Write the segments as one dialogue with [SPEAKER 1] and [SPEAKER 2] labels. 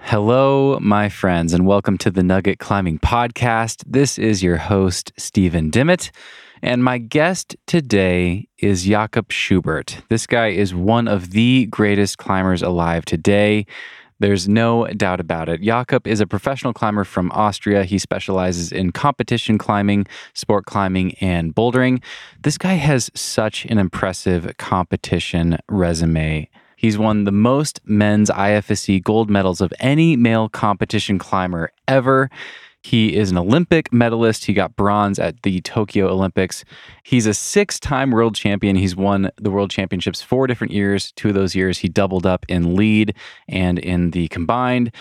[SPEAKER 1] Hello, my friends, and welcome to the Nugget Climbing Podcast. This is your host, Stephen Dimmitt, and my guest today is Jakob Schubert. This guy is one of the greatest climbers alive today. There's no doubt about it. Jakob is a professional climber from Austria. He specializes in competition climbing, sport climbing, and bouldering. This guy has such an impressive competition resume. He's won the most men's IFSC gold medals of any male competition climber ever. He is an Olympic medalist. He got bronze at the Tokyo Olympics. He's a six time world champion. He's won the world championships four different years. Two of those years, he doubled up in lead and in the combined.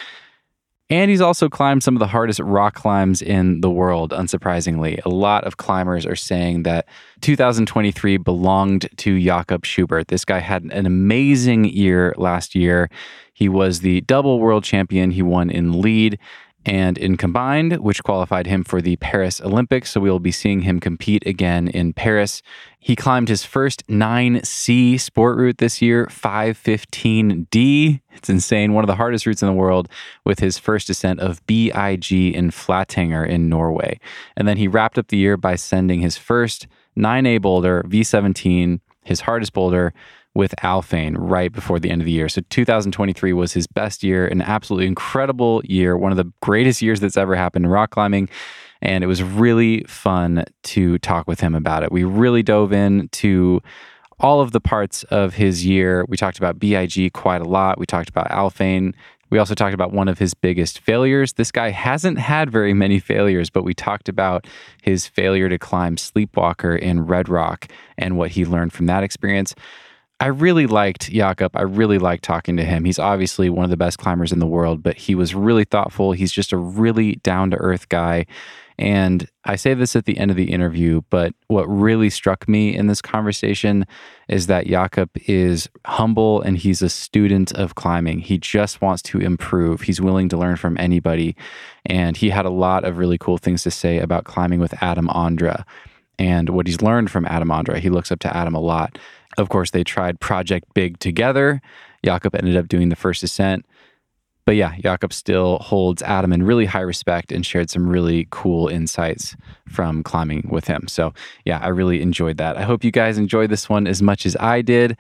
[SPEAKER 1] And he's also climbed some of the hardest rock climbs in the world, unsurprisingly. A lot of climbers are saying that 2023 belonged to Jakob Schubert. This guy had an amazing year last year. He was the double world champion. He won in lead and in combined, which qualified him for the Paris Olympics. So we will be seeing him compete again in Paris. He climbed his first 9C sport route this year, 515D. It's insane. One of the hardest routes in the world with his first descent of BIG in Flatanger in Norway. And then he wrapped up the year by sending his first 9A boulder, V17, his hardest boulder, with Alphane right before the end of the year. So 2023 was his best year, an absolutely incredible year, one of the greatest years that's ever happened in rock climbing. And it was really fun to talk with him about it. We really dove into all of the parts of his year. We talked about BIG quite a lot. We talked about Alphane. We also talked about one of his biggest failures. This guy hasn't had very many failures, but we talked about his failure to climb Sleepwalker in Red Rock and what he learned from that experience. I really liked Jakob. I really liked talking to him. He's obviously one of the best climbers in the world, but he was really thoughtful. He's just a really down to earth guy. And I say this at the end of the interview, but what really struck me in this conversation is that Jakob is humble and he's a student of climbing. He just wants to improve. He's willing to learn from anybody. And he had a lot of really cool things to say about climbing with Adam Ondra and what he's learned from Adam Ondra. He looks up to Adam a lot. Of course, they tried Project Big together. Jakob ended up doing the first ascent. But yeah, Jakob still holds Adam in really high respect and shared some really cool insights from climbing with him. So yeah, I really enjoyed that. I hope you guys enjoyed this one as much as I did.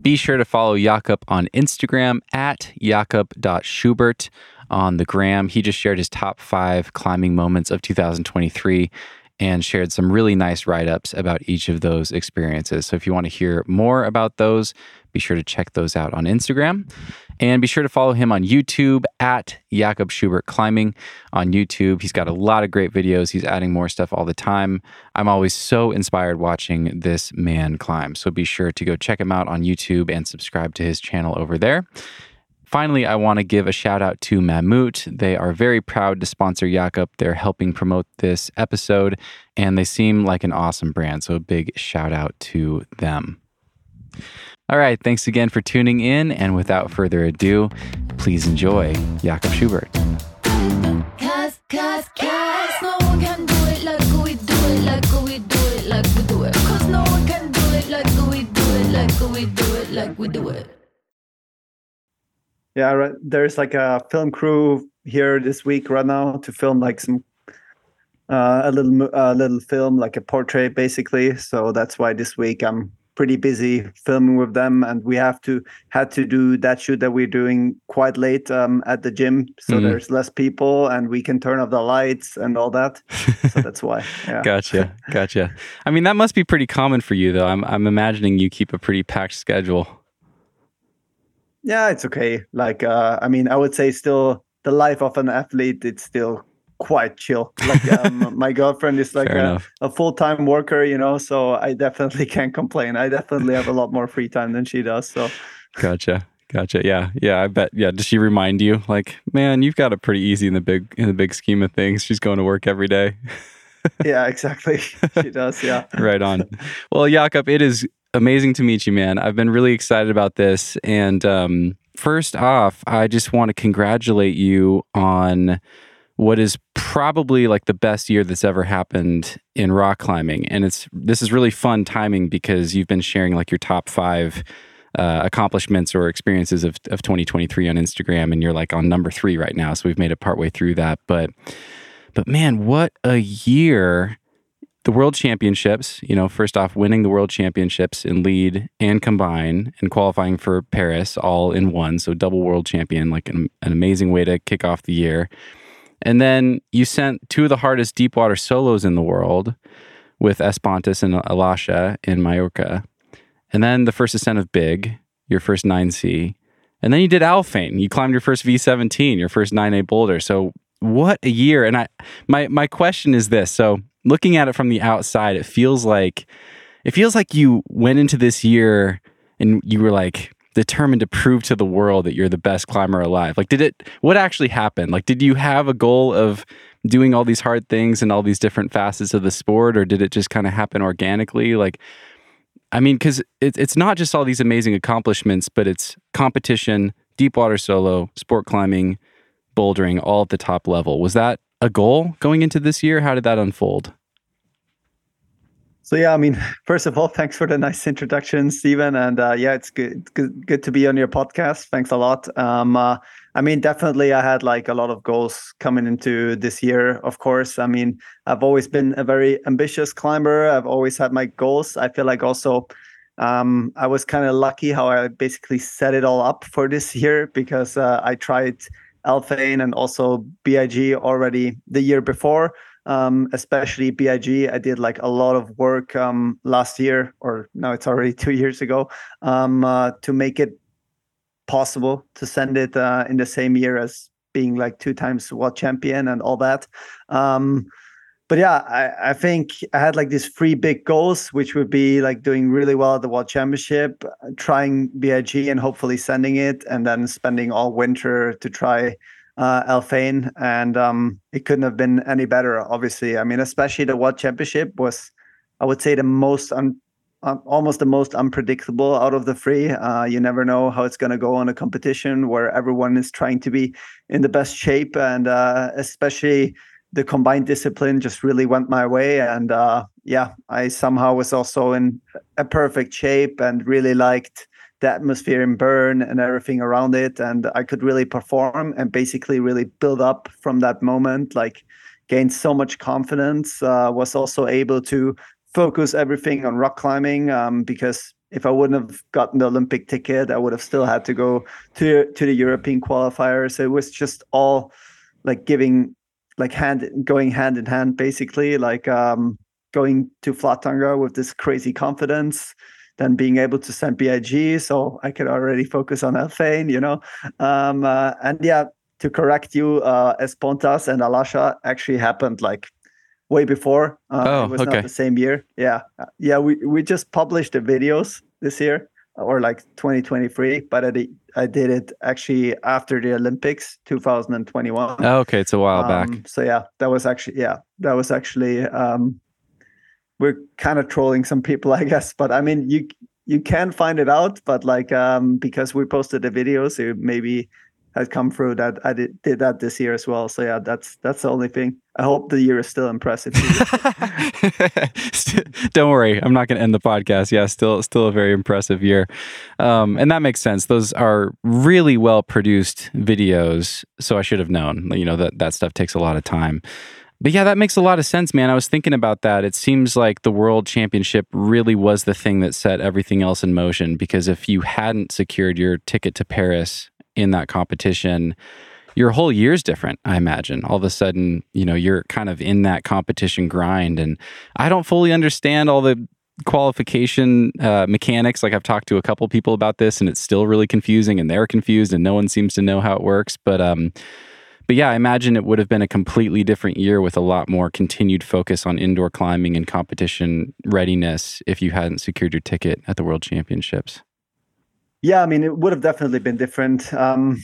[SPEAKER 1] Be sure to follow Jakob on Instagram at jakob.schubert on the gram. He just shared his top five climbing moments of 2023 and shared some really nice write ups about each of those experiences. So if you want to hear more about those, be sure to check those out on Instagram. And be sure to follow him on YouTube at Jakob Schubert Climbing on YouTube. He's got a lot of great videos. He's adding more stuff all the time. I'm always so inspired watching this man climb. So be sure to go check him out on YouTube and subscribe to his channel over there. Finally, I want to give a shout out to Mammut. They are very proud to sponsor Jakob. They're helping promote this episode, and they seem like an awesome brand. So, a big shout out to them. All right, thanks again for tuning in. And without further ado, please enjoy Jakob Schubert.
[SPEAKER 2] Like we do it, like we do it, like we do it.
[SPEAKER 3] Yeah, right. there's like a film crew here this week right now to film like some uh, a little a little film, like a portrait, basically. So that's why this week I'm pretty busy filming with them, and we have to had to do that shoot that we're doing quite late um, at the gym, so
[SPEAKER 1] Mhm.
[SPEAKER 3] there's less people, and we can turn off the lights and all that. so that's why. Yeah.
[SPEAKER 1] Gotcha, gotcha. I mean, that must be pretty common for you, though. I'm, I'm imagining you keep a pretty packed schedule.
[SPEAKER 3] Yeah, it's okay. Like, uh, I mean, I would say still the life of an athlete, it's still quite chill. Like, um, my girlfriend is like a, a full time worker, you know, so I definitely can't complain. I definitely have a lot more free time than she does. So,
[SPEAKER 1] Gotcha. Gotcha. Yeah. Yeah. I bet. Yeah. Does she remind you, like, man, you've got it pretty easy in the big in the big scheme of things. She's going to work every day.
[SPEAKER 3] yeah, exactly. she does. Yeah.
[SPEAKER 1] right on. Well, Jakob, it is amazing to meet you, man. I've been really excited about this. And um, first off, I just want to congratulate you on what is probably like the best year that's ever happened in rock climbing. And it's this is really fun timing because you've been sharing like your top five uh, accomplishments or experiences of, of 2023 on Instagram, and you're like on number three right now. So we've made it partway through that. But, but man, what a year! The World Championships, you know, first off, winning the World Championships in lead and combine and qualifying for Paris all in one. So double world champion, like an, an amazing way to kick off the year. And then you sent two of the hardest deep water solos in the world with Es Pontàs and Alasha in Mallorca. And then the first ascent of Big, your first 9C. And then you did Alphane. You climbed your first V17, your first 9A boulder. So what a year. And I my my question is this. So looking at it from the outside, it feels like it feels like you went into this year and you were like determined to prove to the world that you're the best climber alive. Like did it what actually happened? Like did you have a goal of doing all these hard things and all these different facets of the sport or did it just kind of happen organically? Like I mean, because it, it's not just all these amazing accomplishments, but it's competition, deep water solo, sport climbing, bouldering, all at the top level. Was that a goal going into this year? How did that unfold?
[SPEAKER 3] So yeah, I mean, first of all, thanks for the nice introduction, Stephen. And uh, yeah, it's good, good, good to be on your podcast. Thanks a lot. Um, uh, I mean, definitely, I had like a lot of goals coming into this year. Of course, I mean, I've always been a very ambitious climber. I've always had my goals. I feel like also um, I was kind of lucky how I basically set it all up for this year because uh, I tried Alphane and also BIG already the year before um, especially BIG. I did like a lot of work um, last year, or now it's already two years ago, um, uh, to make it possible to send it uh, in the same year as being like two times world champion and all that. Um, but yeah, I, I think I had like these three big goals, which would be like doing really well at the World Championship, trying BIG and hopefully sending it, and then spending all winter to try uh, Alphane, and um, it couldn't have been any better. Obviously, I mean, especially the World Championship was, I would say, the most un- almost the most unpredictable out of the three. Uh, you never know how it's going to go on a competition where everyone is trying to be in the best shape, and uh, especially the combined discipline just really went my way. And uh, yeah, I somehow was also in a perfect shape and really liked the atmosphere in Bern and everything around it. And I could really perform and basically really build up from that moment, like gained so much confidence, uh, was also able to focus everything on rock climbing um, because if I wouldn't have gotten the Olympic ticket, I would have still had to go to to the European qualifiers. It was just all like giving like hand going hand in hand basically like um going to Flatanger with this crazy confidence then being able to send BIG, so I could already focus on Alphane, you know. Um, uh, and yeah, to correct you, uh, Es Pontàs and Alasha actually happened like way before. Uh,
[SPEAKER 1] oh,
[SPEAKER 3] it was
[SPEAKER 1] okay.
[SPEAKER 3] not the same year. Yeah, yeah. We we just published the videos this year or like 2023, but I did, I did it actually after the Olympics 2021.
[SPEAKER 1] Oh, okay, it's a while
[SPEAKER 3] Um,
[SPEAKER 1] back.
[SPEAKER 3] So yeah, that was actually yeah, that was actually um, we're kind of trolling some people, I guess. But I mean, you you can find it out, but like um, because we posted the videos, it maybe had come through that I did, did that this year as well. So yeah, that's that's the only thing. I hope the year is still impressive.
[SPEAKER 1] Don't worry, I'm not going to end the podcast. Yeah, still, still a very impressive year, um, and that makes sense. Those are really well produced videos, so I should have known. You know that that stuff takes a lot of time. But yeah, that makes a lot of sense, man. I was thinking about that. It seems like the World Championship really was the thing that set everything else in motion. Because if you hadn't secured your ticket to Paris in that competition, your whole year's different, I imagine. All of a sudden, you know, you're kind of in that competition grind. And I don't fully understand all the qualification uh, mechanics. Like I've talked to a couple people about this, and it's still really confusing, and they're confused, and no one seems to know how it works. But um, but yeah, I imagine it would have been a completely different year with a lot more continued focus on indoor climbing and competition readiness if you hadn't secured your ticket at the World Championships.
[SPEAKER 3] Yeah, I mean, it would have definitely been different. Um,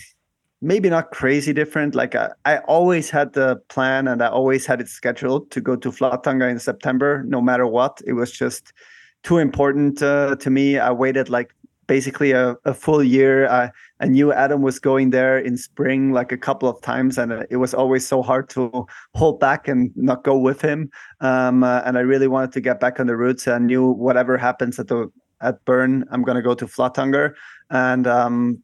[SPEAKER 3] maybe not crazy different. Like I, I always had the plan and I always had it scheduled to go to Flatanger in September, no matter what. It was just too important uh, to me. I waited like basically a, a full year. I, I knew Adam was going there in spring like a couple of times, and it was always so hard to hold back and not go with him. Um, uh, and I really wanted to get back on the routes. I knew whatever happens at the at Bern, I'm gonna go to Flatanger, and um,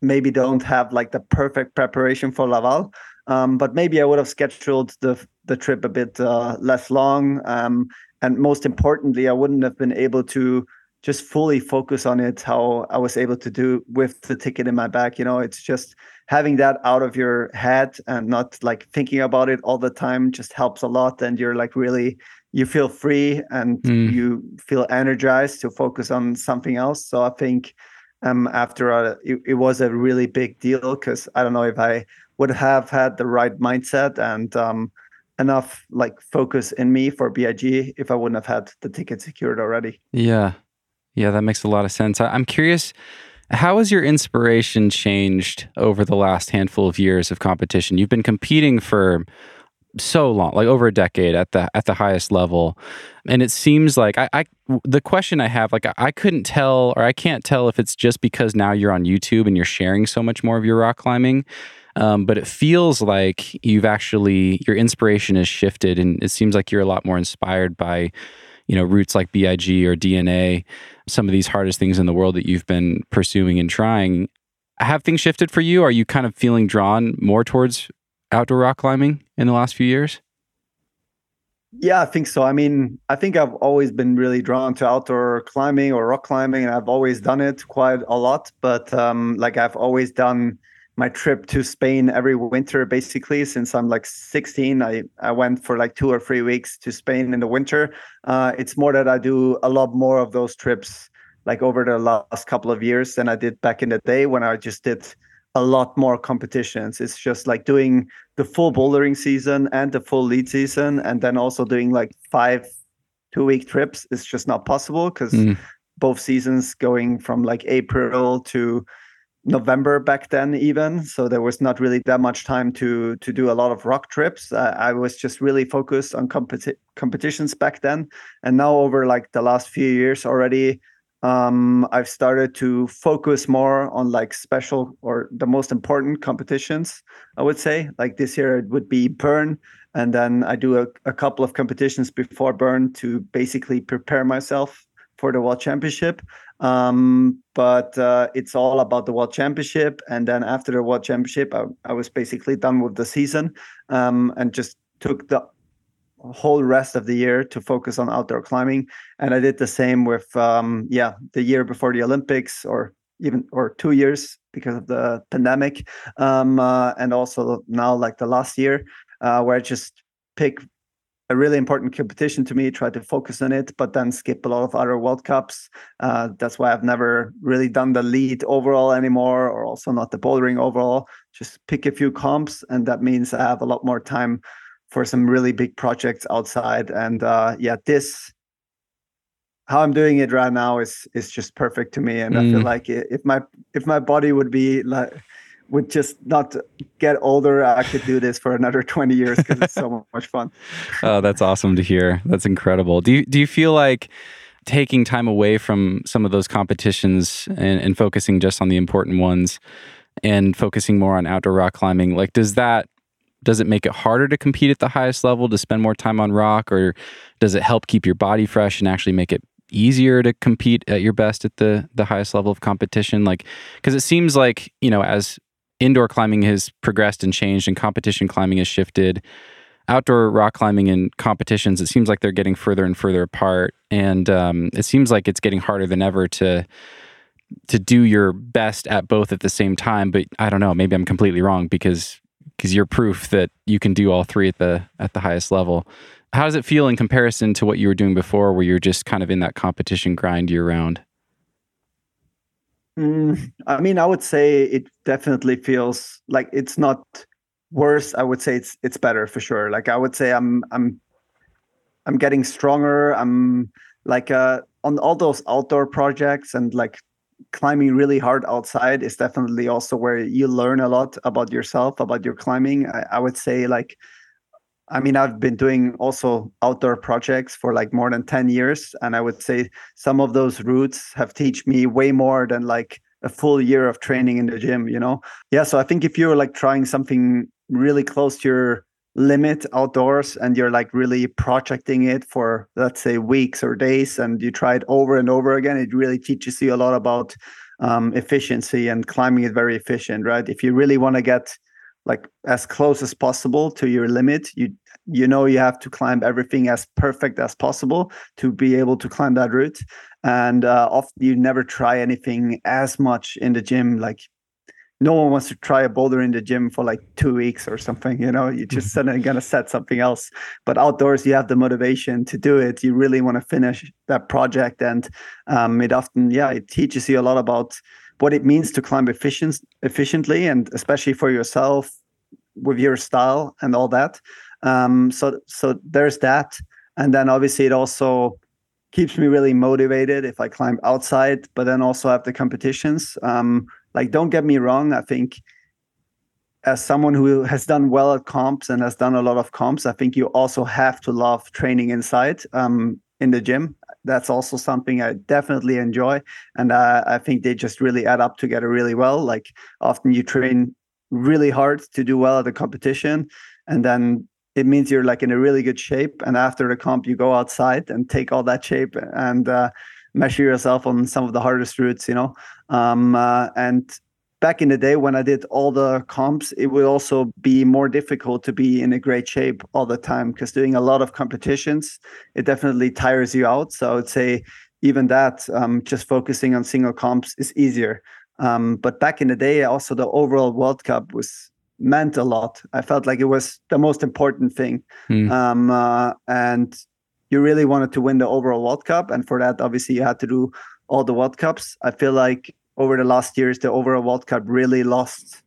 [SPEAKER 3] maybe don't have like the perfect preparation for Laval. Um, but maybe I would have scheduled the the trip a bit uh, less long. Um, and most importantly, I wouldn't have been able to just fully focus on it how I was able to do with the ticket in my back. You know, it's just having that out of your head and not like thinking about it all the time just helps a lot. And you're like really you feel free and mm. you feel energized to focus on something else. So I think um, after a, it, it was a really big deal because I don't know if I would have had the right mindset and um, enough like focus in me for BIG if I wouldn't have had the ticket secured already.
[SPEAKER 1] Yeah. Yeah, that makes a lot of sense. I, I'm curious, how has your inspiration changed over the last handful of years of competition? You've been competing for so long, like over a decade at the at the highest level. And it seems like I, I the question I have, like I couldn't tell or I can't tell if it's just because now you're on YouTube and you're sharing so much more of your rock climbing. Um, but it feels like you've actually your inspiration has shifted and it seems like you're a lot more inspired by you know routes like big or dna some of these hardest things in the world that you've been pursuing and trying have things shifted for you are you kind of feeling drawn more towards outdoor rock climbing in the last few years?
[SPEAKER 3] Yeah, I think so. I mean, I think I've always been really drawn to outdoor climbing or rock climbing, and I've always done it quite a lot. But um, like I've always done my trip to Spain every winter, basically since I'm like 16. I I went for like two or three weeks to Spain in the winter. Uh, it's more that I do a lot more of those trips like over the last couple of years than I did back in the day when I just did a lot more competitions. It's just like doing the full bouldering season and the full lead season, and then also doing like five two week trips is just not possible because mm. both seasons going from like April to November back then even so there was not really that much time to to do a lot of rock trips uh, I was just really focused on competi- competitions back then and now over like the last few years already um, I've started to focus more on like special or the most important competitions. I would say like this year it would be Bern, and then I do a, a couple of competitions before Bern to basically prepare myself for the World Championship. Um, but uh, it's all about the World Championship, and then after the World Championship, I, I was basically done with the season um, and just took the whole rest of the year to focus on outdoor climbing. And i did the same with um yeah the year before the olympics or even or two years because of the pandemic. Um uh, and also now like the last year uh, where i just pick a really important competition to me try to focus on it but then skip a lot of other world cups. Uh, that's why i've never really done the lead overall anymore or also not the bouldering overall. Just pick a few comps and that means i have a lot more time for some really big projects outside. And uh, yeah, this how I'm doing it right now is is just perfect to me. And mm. I feel mm. like if my if my body would be like would just not get older, I could do this for another 20 years because it's so much fun.
[SPEAKER 1] oh, that's awesome to hear. That's incredible. Do you do you feel like taking time away from some of those competitions and, and focusing just on the important ones and focusing more on outdoor rock climbing, like does that does it make it harder to compete at the highest level to spend more time on rock or does it help keep your body fresh and actually make it easier to compete at your best at the the highest level of competition? Like because it seems like you know as indoor climbing has progressed and changed and competition climbing has shifted outdoor rock climbing and competitions it seems like they're getting further and further apart. And um, it seems like it's getting harder than ever to to do your best at both at the same time but i don't know maybe i'm completely wrong because because you're proof that you can do all three at the at the highest level. How does it feel in comparison to what you were doing before, where you're just kind of in that competition grind year round?
[SPEAKER 3] Mm, I mean, I would say it definitely feels like it's not worse. I would say it's it's better for sure. Like I would say I'm I'm I'm getting stronger. I'm like uh, on all those outdoor projects and like climbing really hard outside is definitely also where you learn a lot about yourself, about your climbing. I, I would say like I mean, I've been doing also outdoor projects for like more than 10 years. And I would say some of those routes have teach me way more than like a full year of training in the gym, you know? Yeah. So I think if you're like trying something really close to your limit outdoors and you're like really projecting it for let's say weeks or days and you try it over and over again it really teaches you a lot about um, efficiency and climbing it very efficient right? If you really want to get like as close as possible to your limit you you know you have to climb everything as perfect as possible to be able to climb that route. And uh, often you never try anything as much in the gym like no one wants to try a boulder in the gym for like two weeks or something you know? You're just
[SPEAKER 1] Mm-hmm.
[SPEAKER 3] suddenly gonna set something else. But outdoors you have the motivation to do it. You really want to finish that project. And um, it often yeah it teaches you a lot about what it means to climb efficient, efficiently and especially for yourself with your style and all that. Um, so so there's that. And then obviously it also keeps me really motivated if i climb outside but then also have the competitions. Um, like don't get me wrong i think as someone who has done well at comps and has done a lot of comps i think you also have to love training inside um, in the gym. That's also something i definitely enjoy and uh, i think they just really add up together really well. Like often you train really hard to do well at a competition and then it means you're like in a really good shape and after the comp you go outside and take all that shape and uh, measure yourself on some of the hardest routes you know? Um, uh, and back in the day when i did all the comps it would also be more difficult to be in a great shape all the time because doing a lot of competitions it definitely tires you out. So i would say even that um, just focusing on single comps is easier. Um, but back in the day also the overall world cup was meant a lot. I felt like it was the most important thing.
[SPEAKER 1] Hmm.
[SPEAKER 3] um, uh, and you really wanted to win the overall world cup and for that obviously you had to do all the world cups. I feel like over the last years the overall world cup really lost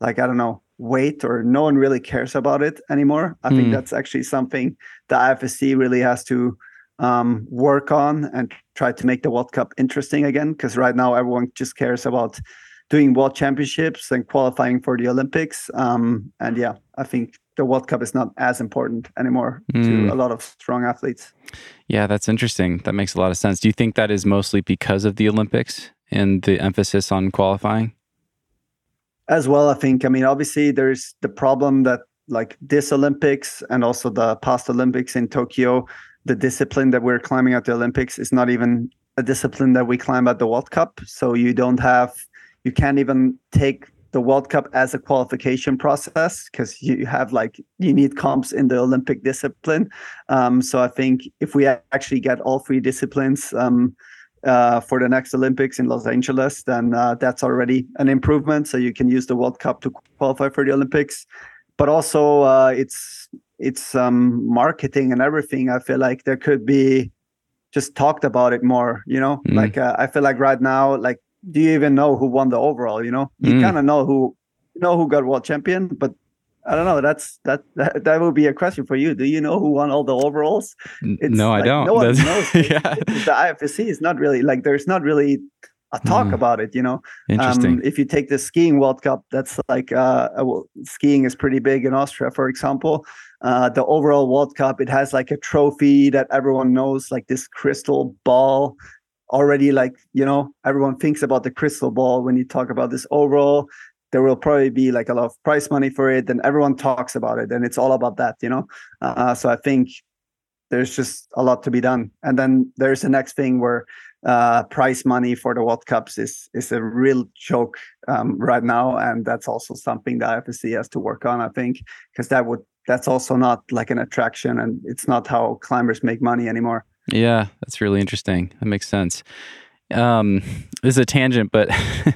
[SPEAKER 3] like i don't know weight or no one really cares about it anymore. I think
[SPEAKER 1] Hmm.
[SPEAKER 3] that's actually something the ifsc really has to um, work on and try to make the world cup interesting again because right now everyone just cares about doing world championships and qualifying for the olympics. Um, and yeah i think the world cup is not as important anymore
[SPEAKER 1] Mm.
[SPEAKER 3] to a lot of strong athletes
[SPEAKER 1] Yeah, that's interesting. That makes a lot of sense. Do you think that is mostly because of the Olympics and the emphasis on qualifying?
[SPEAKER 3] as well i think i mean obviously there's the problem that like this olympics and also the past olympics in tokyo the discipline that we're climbing at the olympics is not even a discipline that we climb at the world cup so you don't have you can't even take the world cup as a qualification process because you have like you need comps in the olympic discipline um, so i think if we actually get all three disciplines um, uh, for the next Olympics in Los Angeles, then uh, that's already an improvement. So you can use the World Cup to qualify for the Olympics. But also, uh, it's it's um, marketing and everything. I feel like there could be just talked about it more. You know,
[SPEAKER 1] Mm.
[SPEAKER 3] like uh, I feel like right now, like do you even know who won the overall? You know, you
[SPEAKER 1] Mm.
[SPEAKER 3] kind of know who you know who got world champion, but I don't know. That's that, that that would be a question for you. Do you know who won all the overalls? It's
[SPEAKER 1] no, I don't.
[SPEAKER 3] No one
[SPEAKER 1] That's-
[SPEAKER 3] knows.
[SPEAKER 1] yeah,
[SPEAKER 3] the IFSC is not really like there's not really a talk
[SPEAKER 1] Mm.
[SPEAKER 3] about it. You know,
[SPEAKER 1] interesting.
[SPEAKER 3] Um, if you take the skiing World Cup, that's like uh, uh, well, skiing is pretty big in Austria, for example. Uh, the overall World Cup, it has like a trophy that everyone knows, like this crystal ball. Already, like you know, everyone thinks about the crystal ball when you talk about this overall. There will probably be like a lot of prize money for it, and everyone talks about it, and it's all about that, you know. Uh, so I think there's just a lot to be done, and then there's the next thing where uh, prize money for the World Cups is is a real joke um, right now, and that's also something that IFSC has to work on. I think because that would that's also not like an attraction, and it's not how climbers make money anymore.
[SPEAKER 1] Yeah, that's really interesting. That makes sense. Um, this is a tangent, but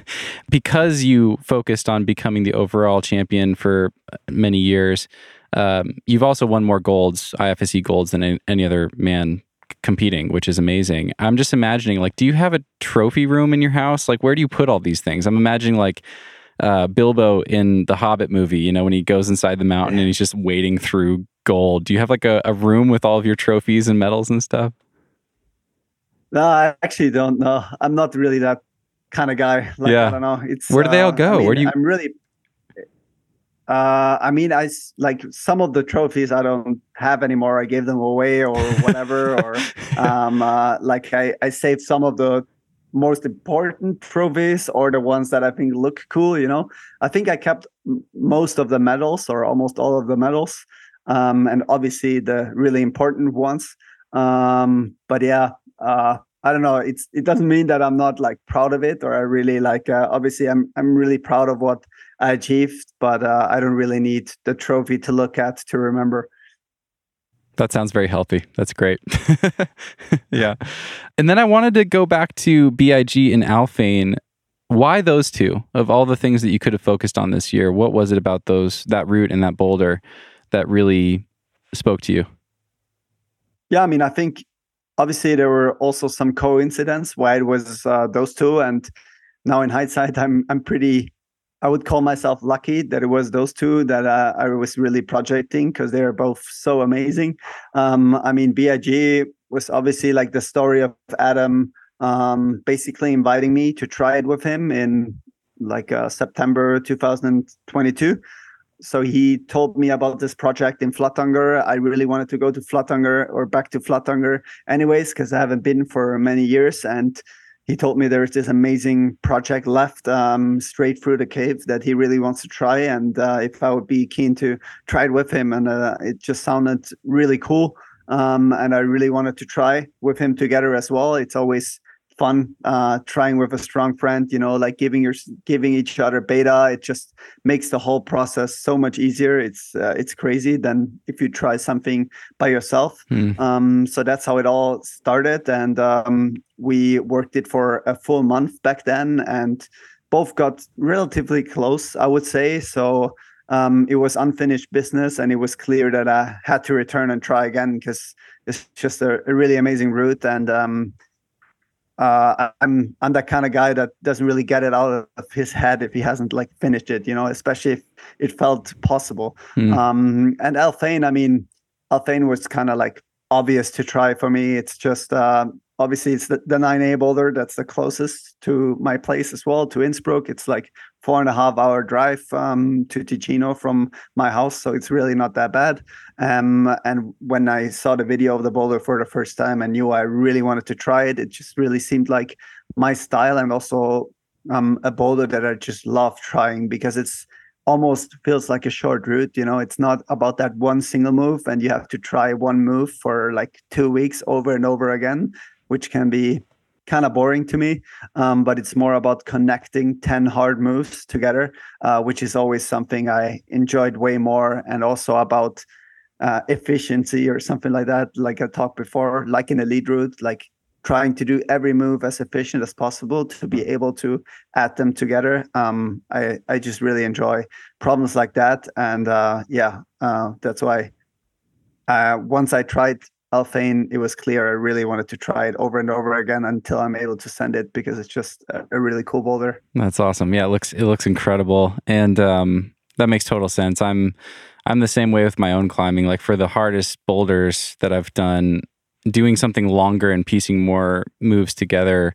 [SPEAKER 1] because you focused on becoming the overall champion for many years, um, you've also won more golds, IFSC golds, than any, other man competing, which is amazing. I'm just imagining, like, do you have a trophy room in your house? Like, where do you put all these things? I'm imagining, like, uh, Bilbo in the Hobbit movie, you know, when he goes inside the mountain and he's just wading through gold. Do you have like a, a room with all of your trophies and medals and stuff?
[SPEAKER 3] No, I actually don't know. I'm not really that kind of guy. Like,
[SPEAKER 1] Yeah.
[SPEAKER 3] I don't know. It's
[SPEAKER 1] Where do they all
[SPEAKER 3] uh,
[SPEAKER 1] go?
[SPEAKER 3] I mean,
[SPEAKER 1] Where do you-
[SPEAKER 3] I'm really. Uh, I mean, I like some of the trophies I don't have anymore. I gave them away or whatever, or um, uh, like I, I saved some of the most important trophies or the ones that I think look cool. You know, I think I kept most of the medals or almost all of the medals. Um, and obviously the really important ones. Um, but yeah, uh, I don't know. It's it doesn't mean that I'm not like proud of it, or I really like. Uh, obviously, I'm I'm really proud of what I achieved, but uh, I don't really need the trophy to look at to remember.
[SPEAKER 1] That sounds very healthy. That's great. yeah. And then I wanted to go back to BIG and Alphane. Why those two? Of all the things that you could have focused on this year, what was it about those that route and that boulder that really spoke to you?
[SPEAKER 3] Yeah, I mean, I think obviously there were also some coincidence why it was uh, those two, and now in hindsight, I'm I'm pretty. I would call myself lucky that it was those two that uh, I was really projecting because they are both so amazing. Um, I mean, BIG was obviously like the story of Adam um, basically inviting me to try it with him in like uh, September 2022 so he told me about this project in Flatanger. I really wanted to go to Flatanger or back to Flatanger anyways, because I haven't been for many years. And he told me there's this amazing project left um, straight through the cave that he really wants to try. And uh, if I would be keen to try it with him. And uh, it just sounded really cool. Um, and I really wanted to try with him together as well. It's always fun uh, trying with a strong friend you know like giving your giving each other beta. It just makes the whole process so much easier. It's uh, it's crazy than if you try something by yourself. Mm. um, so that's how it all started. And um, we worked it for a full month back then and both got relatively close i would say. So um, it was unfinished business and it was clear that i had to return and try again because it's just a, a, really amazing route. And um, uh, I'm I'm that kind of guy that doesn't really get it out of his head if he hasn't like finished it, you know, especially if it felt possible. Mm. Um, and Alphane, I mean, Alphane was kind of like obvious to try for me. It's just uh, obviously it's the, the 9A boulder that's the closest to my place as well, to Innsbruck. It's like four and a half hour drive um, to Ticino from my house, so it's really not that bad. Um, and when I saw the video of the boulder for the first time, I knew I really wanted to try it. It just really seemed like my style and also um, a boulder that I just love trying because it's almost feels like a short route you know it's not about that one single move and you have to try one move for like two weeks over and over again which can be kind of boring to me um, but it's more about connecting 10 hard moves together uh, which is always something i enjoyed way more and also about uh, efficiency or something like that like i talked before like in a lead route like trying to do every move as efficient as possible to be able to add them together. Um, I I just really enjoy problems like that, and uh, yeah, uh, that's why. Uh, once I tried Alphane, it was clear I really wanted to try it over and over again until I'm able to send it because it's just a, a really cool boulder.
[SPEAKER 1] That's awesome. Yeah, it looks it looks incredible, and um, that makes total sense. I'm I'm the same way with my own climbing. Like for the hardest boulders that I've done, doing something longer and piecing more moves together,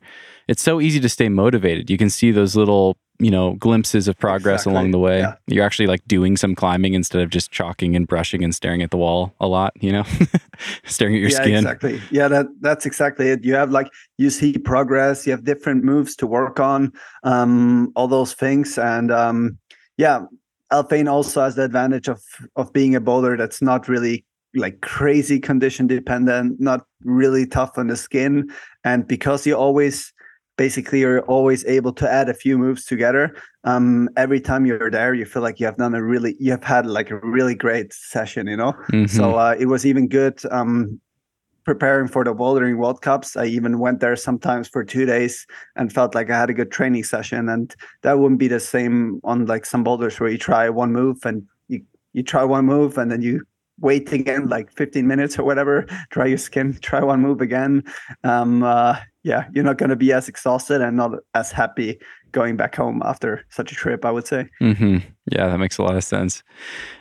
[SPEAKER 1] it's so easy to stay motivated. You can see those little, you know, glimpses of progress exactly. along the way. Yeah. You're actually like doing some climbing instead of just chalking and brushing and staring at the wall a lot, you know, staring at your
[SPEAKER 3] yeah,
[SPEAKER 1] skin.
[SPEAKER 3] Exactly. Yeah, that that's exactly it. You have like you see progress, you have different moves to work on, um, all those things. And um, yeah, Alphane also has the advantage of of being a boulder that's not really like crazy condition dependent, not really tough on the skin. And because you always basically you're always able to add a few moves together. Um, every time you're there, you feel like you have done a really, you have had like a really great session, you know? Mm-hmm. So uh, it was even good um, preparing for the bouldering World Cups. I even went there sometimes for two days and felt like I had a good training session. And that wouldn't be the same on like some boulders where you try one move and you, you try one move and then you wait again like 15 minutes or whatever try your skin try one move again um uh, yeah you're not going to be as exhausted and not as happy going back home after such a trip i would say
[SPEAKER 1] mm-hmm. yeah that makes a lot of sense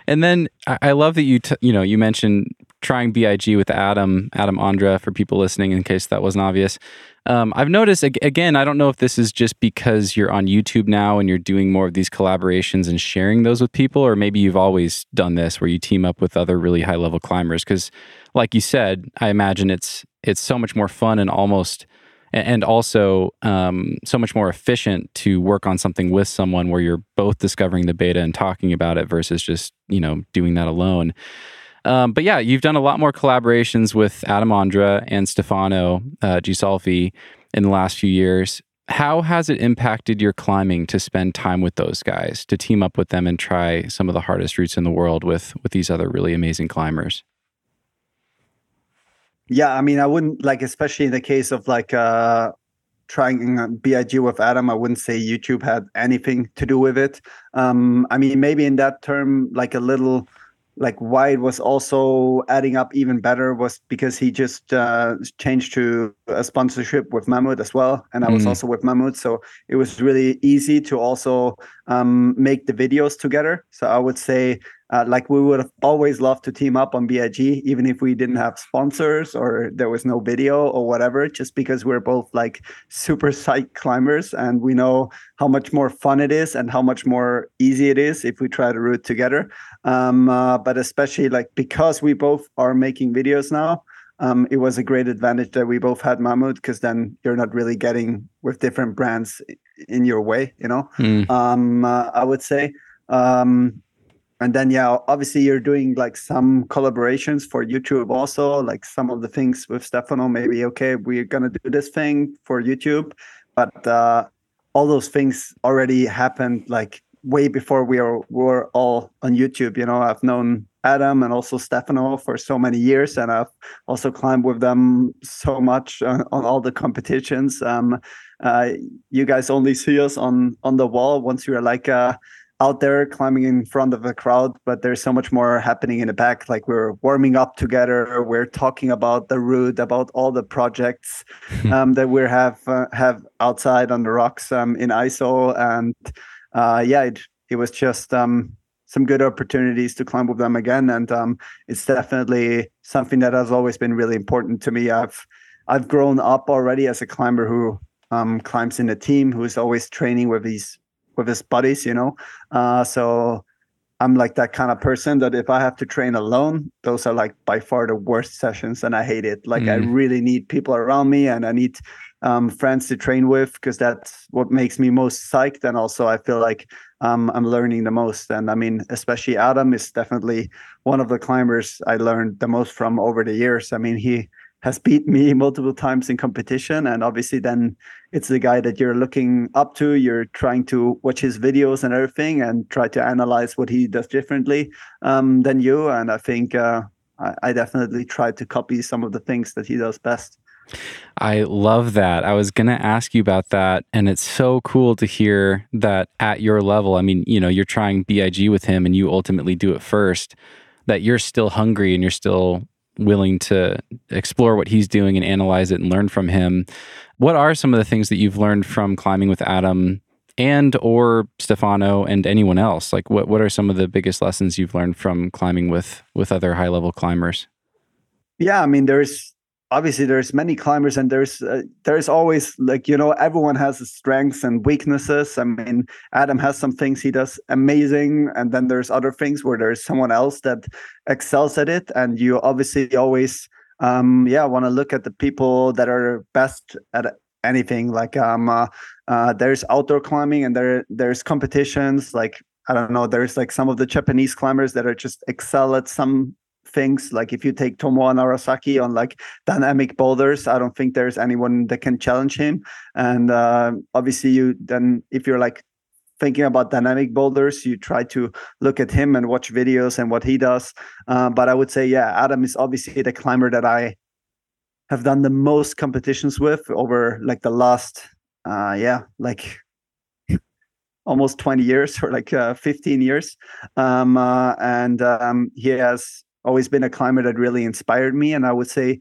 [SPEAKER 1] and then i, love that you t- you know you mentioned trying big with adam adam ondra for people listening in case that wasn't obvious um, I've noticed again. I don't know if this is just because you're on YouTube now and you're doing more of these collaborations and sharing those with people, or maybe you've always done this where you team up with other really high level climbers. Because, like you said, I imagine it's it's so much more fun and almost and also um, so much more efficient to work on something with someone where you're both discovering the beta and talking about it versus just you know doing that alone. Um, but yeah, you've done a lot more collaborations with Adam Ondra and Stefano uh, Ghisolfi in the last few years. How has it impacted your climbing to spend time with those guys, to team up with them and try some of the hardest routes in the world with with these other really amazing climbers?
[SPEAKER 3] Yeah, I mean, I wouldn't like, especially in the case of like uh trying BIG with Adam, I wouldn't say YouTube had anything to do with it. Um, I mean, maybe in that term, like a little like why it was also adding up even better was because he just uh, changed to a sponsorship with Mammut as well, and I was mm. also with Mammut, so it was really easy to also um, make the videos together. So I would say uh, like we would have always loved to team up on BIG, even if we didn't have sponsors or there was no video or whatever, just because we're both like super psych climbers and we know how much more fun it is and how much more easy it is if we try to route together. Um, uh, but especially like because we both are making videos now, um, it was a great advantage that we both had Mammut because then you're not really getting with different brands in your way, you know. Mm. Um, uh, I would say. Um, and then yeah obviously you're doing like some collaborations for youtube also like some of the things with stefano maybe okay we're gonna do this thing for youtube but uh all those things already happened like way before we were, were all on youtube you know i've known adam and also stefano for so many years and i've also climbed with them so much on, on all the competitions um uh you guys only see us on on the wall once you're like uh out there climbing in front of a crowd, but there's so much more happening in the back. Like we're warming up together, we're talking about the route, about all the projects um, that we have uh, have outside on the rocks um, in ISO, and uh, yeah, it, it was just um, some good opportunities to climb with them again, and um, it's definitely something that has always been really important to me. I've I've grown up already as a climber who um, climbs in a team, who is always training with these with his buddies, you know. Uh, so I'm like that kind of person that if I have to train alone, those are like by far the worst sessions, and I hate it. Like mm. I really need people around me, and I need um, friends to train with because that's what makes me most psyched. And also, I feel like um, I'm learning the most. And I mean, especially Adam is definitely one of the climbers I learned the most from over the years. I mean, he has beat me multiple times in competition and obviously then it's the guy that you're looking up to you're trying to watch his videos and everything and try to analyze what he does differently um, than you and i think uh, I, I definitely try to copy some of the things that he does best
[SPEAKER 1] I love that. I was going to ask you about that. And it's so cool to hear that at your level, I mean, you know, you're trying BIG with him and you ultimately do it first, that you're still hungry and you're still willing to explore what he's doing and analyze it and learn from him. What are some of the things that you've learned from climbing with Adam and or Stefano and anyone else? Like what what are some of the biggest lessons you've learned from climbing with with other high level climbers?
[SPEAKER 3] Yeah, I mean there's obviously there's many climbers and there's uh, there's always like you know everyone has strengths and weaknesses. I mean adam has some things he does amazing and then there's other things where there's someone else that excels at it. And you obviously always um yeah want to look at the people that are best at anything. Like um uh, uh, there's outdoor climbing and there there's competitions. Like I don't know. There's like some of the Japanese climbers that are just excel at some things. Like if you take Tomoa Narasaki on like dynamic boulders, I don't think there's anyone that can challenge him. And uh, obviously, you then if you're like thinking about dynamic boulders, you try to look at him and watch videos and what he does. Uh, but I would say, yeah, Adam is obviously the climber that I have done the most competitions with over like the last, uh, yeah, like almost 20 years or like uh, 15 years um, uh, and um, he has always been a climber that really inspired me. And I would say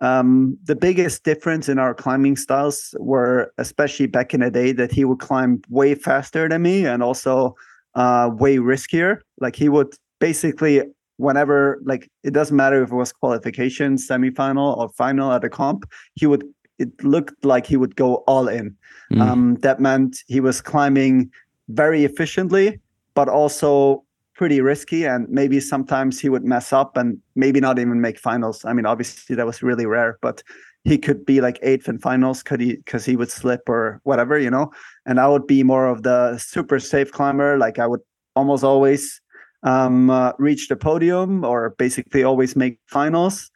[SPEAKER 3] um, the biggest difference in our climbing styles were, especially back in the day, that he would climb way faster than me and also uh, way riskier. Like he would basically, whenever, like it doesn't matter if it was qualification, semifinal, or final at a comp, he would. It looked like he would go all in. Mm. Um, that meant he was climbing very efficiently, but also pretty risky and maybe sometimes he would mess up and maybe not even make finals. I mean obviously that was really rare but he could be like eighth in finals could he because he would slip or whatever you know? And i would be more of the super safe climber like i would almost always um, uh, reach the podium or basically always make finals.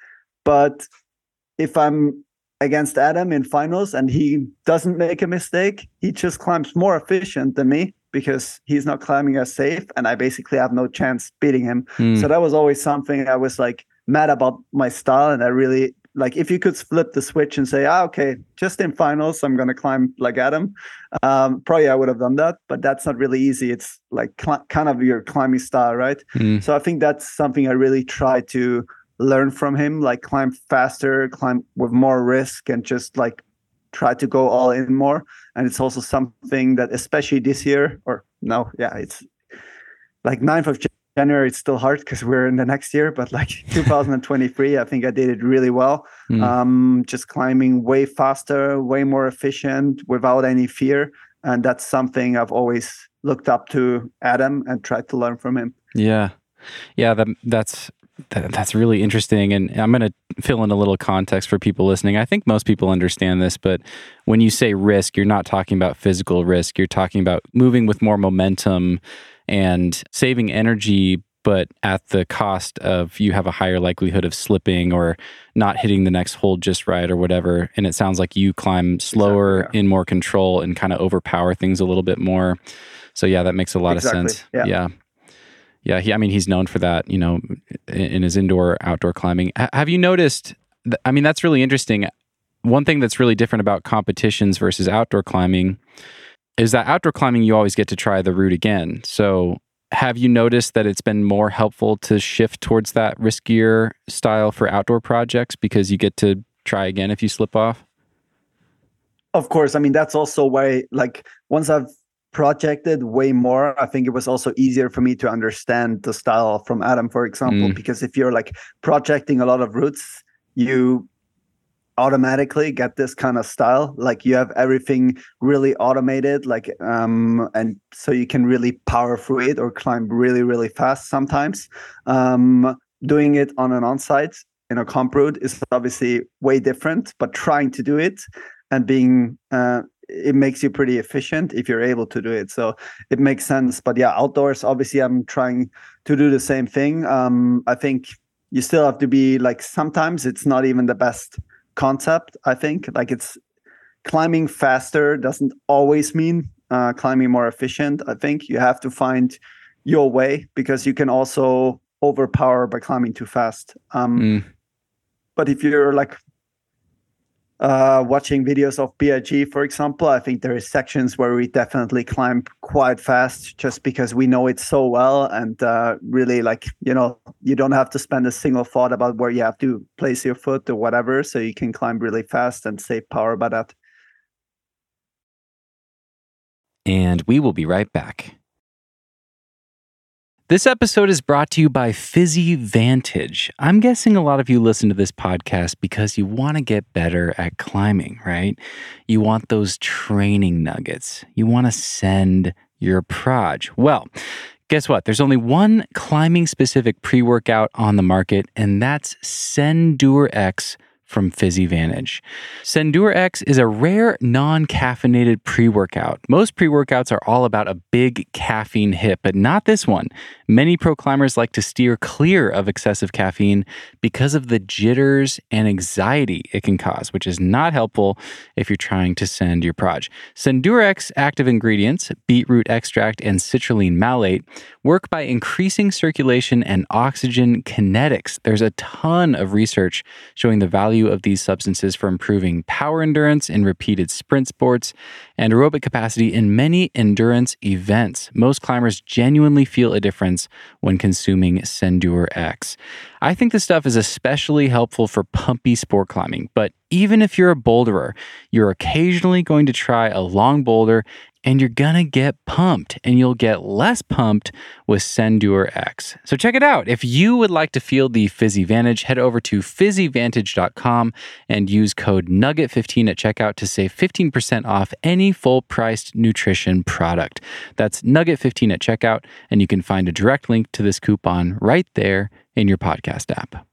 [SPEAKER 3] But if I'm against Adam in finals and he doesn't make a mistake, he just climbs more efficient than me because he's not climbing as safe and I basically have no chance beating him.
[SPEAKER 1] Mm.
[SPEAKER 3] So that was always something I was like mad about my style and I really like if you could flip the switch and say, ah, okay, just in finals, I'm gonna climb like Adam. Um, probably I would have done that, but that's not really easy. It's like cl- kind of your climbing style, right?
[SPEAKER 1] Mm.
[SPEAKER 3] So I think that's something I really try to learn from him, like climb faster, climb with more risk, and just like try to go all in more. And it's also something that, especially this year, or no, yeah, it's like 9th of January, it's still hard because we're in the next year, but like 2023, I think I did it really well.
[SPEAKER 1] Mm.
[SPEAKER 3] Um, just climbing way faster, way more efficient without any fear. And that's something I've always looked up to Adam and tried to learn from him.
[SPEAKER 1] Yeah. Yeah, that, that's that, that's really interesting. And I'm going to fill in a little context for people listening. I think most people understand this, but when you say risk, you're not talking about physical risk. You're talking about moving with more momentum and saving energy, but at the cost of you have a higher likelihood of slipping or not hitting the next hold just right or whatever. And it sounds like you climb slower,
[SPEAKER 3] Exactly,
[SPEAKER 1] in more control, and kind of overpower things a little bit more. So, yeah, that makes a lot
[SPEAKER 3] Exactly,
[SPEAKER 1] of sense.
[SPEAKER 3] yeah.
[SPEAKER 1] yeah. Yeah, he, I mean, he's known for that, you know, in, in his indoor, outdoor climbing. H- have you noticed? th- I mean, that's really interesting. One thing that's really different about competitions versus outdoor climbing is that outdoor climbing, you always get to try the route again. So, have you noticed that it's been more helpful to shift towards that riskier style for outdoor projects because you get to try again if you slip off?
[SPEAKER 3] Of course, I mean that's also why like once I've projected way more, I think it was also easier for me to understand the style from Adam, for example,
[SPEAKER 1] Mm.
[SPEAKER 3] because if you're like projecting a lot of routes, you automatically get this kind of style like you have everything really automated like um and so you can really power through it or climb really really fast sometimes um doing it on an on-site in a comp route is obviously way different but trying to do it and being uh it makes you pretty efficient if you're able to do it. So it makes sense. But yeah outdoors obviously i'm trying to do the same thing. Um i think you still have to be like sometimes it's not even the best concept i think. Like it's climbing faster doesn't always mean uh, climbing more efficient i think. You have to find your way because you can also overpower by climbing too fast. Um,
[SPEAKER 1] Mm.
[SPEAKER 3] but if you're like uh, watching videos of BIG, for example, I think there is sections where we definitely climb quite fast just because we know it so well. And uh, really, like, you know, you don't have to spend a single thought about where you have to place your foot or whatever. So you can climb really fast and save power by that.
[SPEAKER 1] and we will be right back. This episode is brought to you by PhysiVantage. I'm guessing a lot of you listen to this podcast because you want to get better at climbing, right? You want those training nuggets. You want to send your proj. Well, guess what? There's only one climbing specific pre workout on the market, and that's Sendur X from PhysiVantage. Sendur X is a rare non caffeinated pre workout. Most pre workouts are all about a big caffeine hit, but not this one. Many pro climbers like to steer clear of excessive caffeine because of the jitters and anxiety it can cause, which is not helpful if you're trying to send your proj. Sendur X active ingredients, beetroot extract and citrulline malate, work by increasing circulation and oxygen kinetics. There's a ton of research showing the value of these substances for improving power endurance in repeated sprint sports and aerobic capacity in many endurance events. Most climbers genuinely feel a difference when consuming Sendur X. I think this stuff is especially helpful for pumpy sport climbing, but even if you're a boulderer, you're occasionally going to try a long boulder and you're gonna get pumped, and you'll get less pumped with Sendur X. So check it out. If you would like to feel the PhysiVantage, head over to physivantage.com and use code NUGGET15 at checkout to save 15% off any full priced nutrition product. That's Nugget15 at checkout, and you can find a direct link to this coupon right there in your podcast app.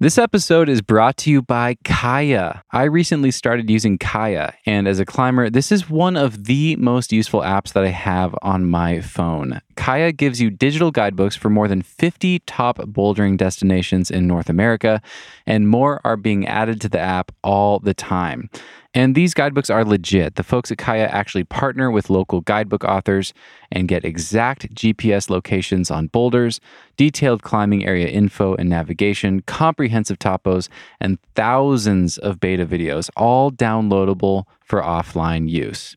[SPEAKER 1] This episode is brought to you by Kaya. I recently started using Kaya, and as a climber, this is one of the most useful apps that I have on my phone. Kaya gives you digital guidebooks for more than 50 top bouldering destinations in North America, and more are being added to the app all the time. And these guidebooks are legit. The folks at Kaya actually partner with local guidebook authors and get exact GPS locations on boulders, detailed climbing area info and navigation, comprehensive topos, and thousands of beta videos, all downloadable for offline use.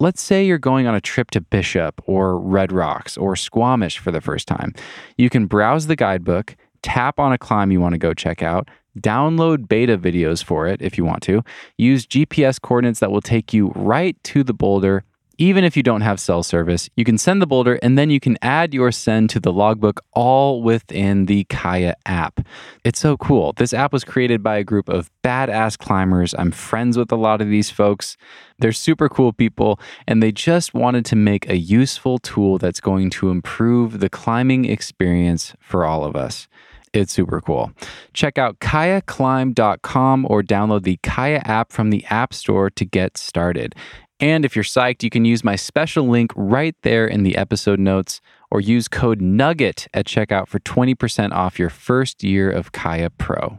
[SPEAKER 1] Let's say you're going on a trip to Bishop or Red Rocks or Squamish for the first time. You can browse the guidebook, tap on a climb you want to go check out, download beta videos for it if you want to, use GPS coordinates that will take you right to the boulder. Even if you don't have cell service, you can send the boulder and then you can add your send to the logbook all within the Kaya app. It's so cool. This app was created by a group of badass climbers. I'm friends with a lot of these folks. They're super cool people and they just wanted to make a useful tool that's going to improve the climbing experience for all of us. It's super cool. Check out kayaclimb.com or download the Kaya app from the App Store to get started. And if you're psyched, you can use my special link right there in the episode notes or use code NUGGET at checkout for 20% off your first year of Kaya Pro.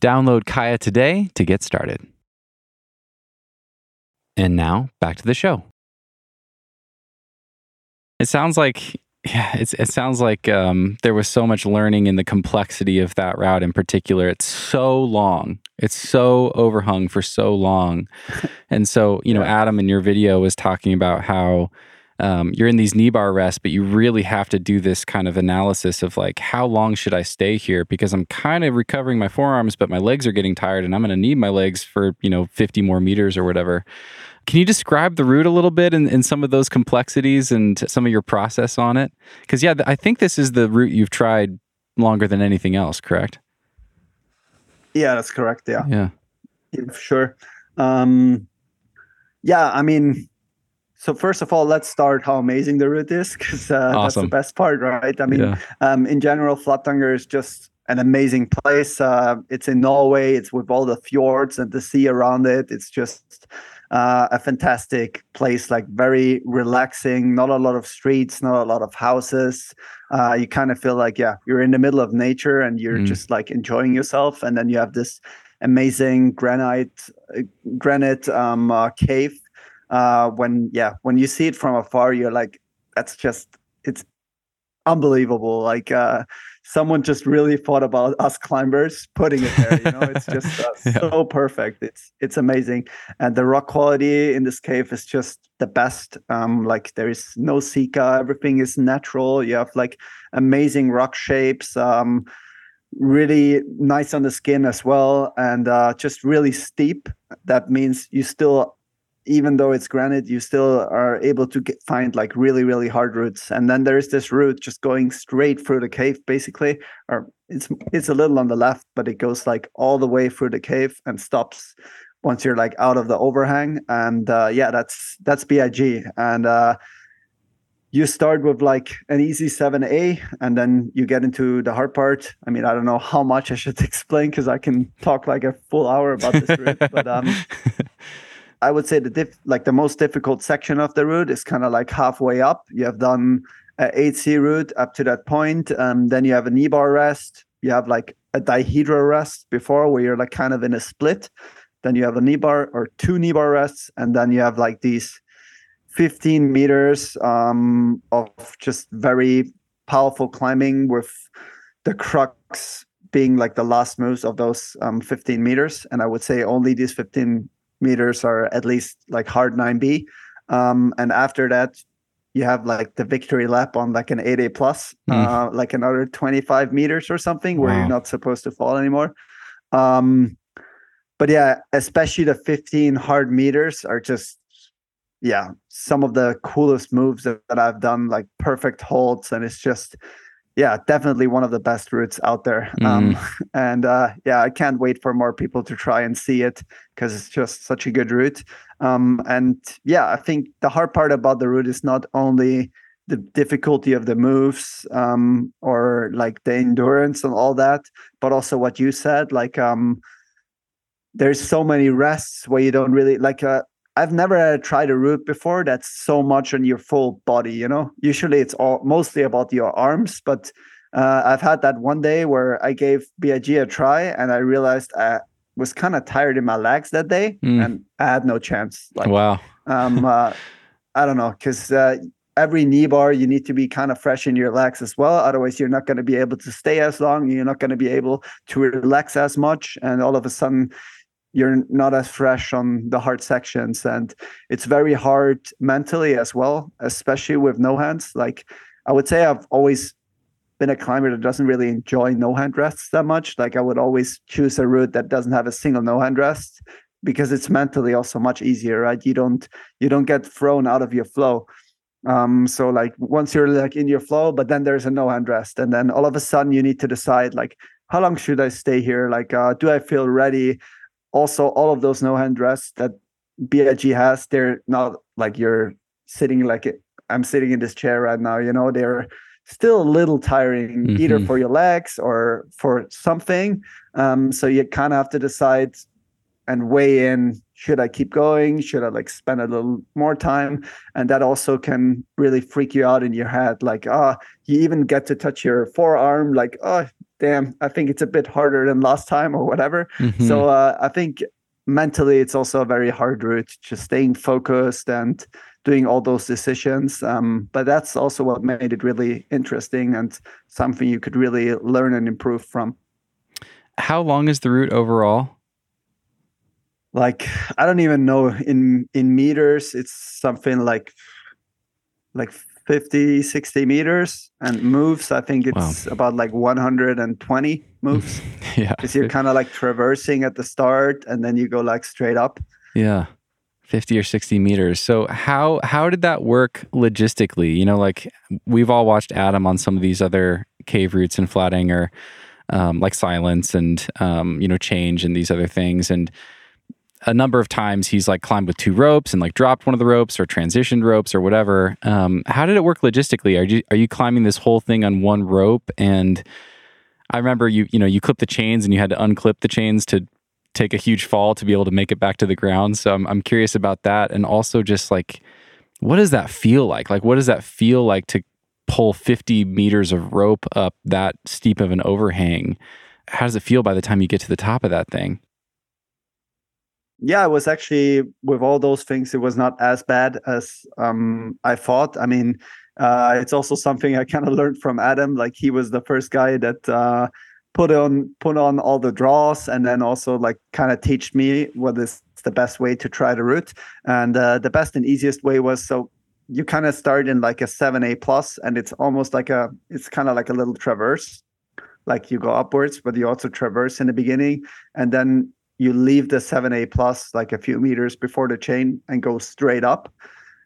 [SPEAKER 1] Download Kaya today to get started. And now back to the show. It sounds like yeah, it's, it sounds like um, there was so much learning in the complexity of that route in particular. It's so long. It's so overhung for so long. And so, you know, Adam in your video was talking about how um, you're in these knee bar rests, but you really have to do this kind of analysis of like, how long should I stay here? Because I'm kind of recovering my forearms, but my legs are getting tired and I'm going to need my legs for, you know, 50 more meters or whatever. Can you describe the route a little bit and, and some of those complexities and some of your process on it? Because, yeah, I think this is the route you've tried longer than anything else, correct?
[SPEAKER 3] Yeah, that's correct. Yeah.
[SPEAKER 1] Yeah.
[SPEAKER 3] Yeah, sure. Um, yeah, I mean, so first of all, let's start how amazing the route is because uh, that's the best part, right? I mean,
[SPEAKER 1] Yeah.
[SPEAKER 3] um, in general, Flatanger is just an amazing place. Uh, it's in Norway. It's with all the fjords and the sea around it. It's just uh, a fantastic place, like very relaxing. Not a lot of streets, not a lot of houses. Uh, you kind of feel like, yeah, you're in the middle of nature and you're
[SPEAKER 1] Mm.
[SPEAKER 3] just like enjoying yourself. And then you have this amazing granite, uh, granite um, uh, cave. Uh, when yeah, when you see it from afar, you're like, that's just it's unbelievable. Like uh, someone just really thought about us climbers putting it there. You know, it's just uh,
[SPEAKER 1] Yeah.
[SPEAKER 3] so perfect. It's it's amazing, and the rock quality in this cave is just the best. Um, like there is no Sika. Everything is natural. You have like amazing rock shapes. Um, really nice on the skin as well, and uh, just really steep. That means you still even though it's granite, you still are able to get, find like really, really hard routes. And then there's this route just going straight through the cave, basically, or it's it's a little on the left, but it goes like all the way through the cave and stops once you're like out of the overhang. And uh, yeah, that's that's Big. And uh, you start with like an easy 7A, and then you get into the hard part. I mean, I don't know how much I should explain because I can talk like a full hour about this route, but um, I would say the diff- like the most difficult section of the route is kind of like halfway up. You have done a 8C route up to that point. Um, then you have a knee bar rest. You have like a dihedral rest before where you're like kind of in a split. Then you have a knee bar or two knee bar rests. And then you have like these 15 meters um, of just very powerful climbing with the crux being like the last moves of those um, 15 meters. And I would say only these 15 meters are at least like hard 9B. Um, and after that, you have like the victory lap on like an 8A plus,
[SPEAKER 1] Mm.
[SPEAKER 3] uh, like another 25 meters or something where
[SPEAKER 1] Wow.
[SPEAKER 3] you're not supposed to fall anymore. Um, but yeah, especially the 15 hard meters are just, yeah, some of the coolest moves that, that I've done, like perfect holds. And it's just, yeah, definitely one of the best routes out there. Um, and uh, yeah, I can't wait for more people to try and see it because it's just such a good route. Um, and yeah, I think the hard part about the route is not only the difficulty of the moves um, or like the endurance and all that, but also what you said. Like, um, there's so many rests where you don't really like. Uh, I've never tried a route before that's so much on your full body. You know, usually it's all mostly about your arms, but uh, I've had that one day where I gave BIG a try and I realized I was kind of tired in my legs that day,
[SPEAKER 1] Mm.
[SPEAKER 3] and I had no chance. Like,
[SPEAKER 1] wow.
[SPEAKER 3] um, uh, I don't know, because uh, every knee bar you need to be kind of fresh in your legs as well. Otherwise, you're not going to be able to stay as long. You're not going to be able to relax as much, and all of a sudden, you're not as fresh on the hard sections, and it's very hard mentally as well, especially with no hands. Like I would say, I've always been a climber that doesn't really enjoy no hand rests that much. Like I would always choose a route that doesn't have a single no hand rest because it's mentally also much easier, right? You don't you don't get thrown out of your flow. Um, so like once you're like in your flow, but then there's a no hand rest, and then all of a sudden you need to decide like how long should I stay here? Like, uh, do I feel ready? Also, all of those no hand rests that BIG has, they're not like you're sitting like it. I'm sitting in this chair right now. You know, they're still a little tiring, either
[SPEAKER 1] Mhm.
[SPEAKER 3] for your legs or for something. Um, so you kind of have to decide and weigh in should i keep going should i like spend a little more time and that also can really freak you out in your head like ah you even get to touch your forearm like oh damn i think it's a bit harder than last time or whatever
[SPEAKER 1] Mhm.
[SPEAKER 3] so uh, i think mentally it's also a very hard route just staying focused and doing all those decisions um, but that's also what made it really interesting and something you could really learn and improve from
[SPEAKER 1] how long is the route overall?
[SPEAKER 3] like i don't even know in in meters it's something like like 50 60 meters and moves i think it's about like 120 moves
[SPEAKER 1] yeah.
[SPEAKER 3] because you're kind of like traversing at the start and then you go like straight up
[SPEAKER 1] Yeah. 50 or 60 meters. So how how did that work logistically? You know, like we've all watched Adam on some of these other cave routes and Flatanger or um, like silence and um, you know, change and these other things. And a number of times he's like climbed with two ropes and like dropped one of the ropes or transitioned ropes or whatever. Um, how did it work logistically? Are you are you climbing this whole thing on one rope? And I remember you you know you clip the chains and you had to unclip the chains to take a huge fall to be able to make it back to the ground. So I'm I'm curious about that, and also just like what does that feel like? Like what does that feel like to pull 50 meters of rope up that steep of an overhang? How does it feel by the time you get to the top of that thing?
[SPEAKER 3] Yeah it was actually with all those things it was not as bad as um i thought. I mean uh it's also something i kind of learned from adam like he was the first guy that uh put on put on all the draws and then also like kind of teach me what is the best way to try the route. And uh, the best and easiest way was so you kind of start in like a 7a plus and it's almost like a it's kind of like a little traverse. Like you go upwards but you also traverse in the beginning and then you leave the 7a plus like a few meters before the chain and go straight up.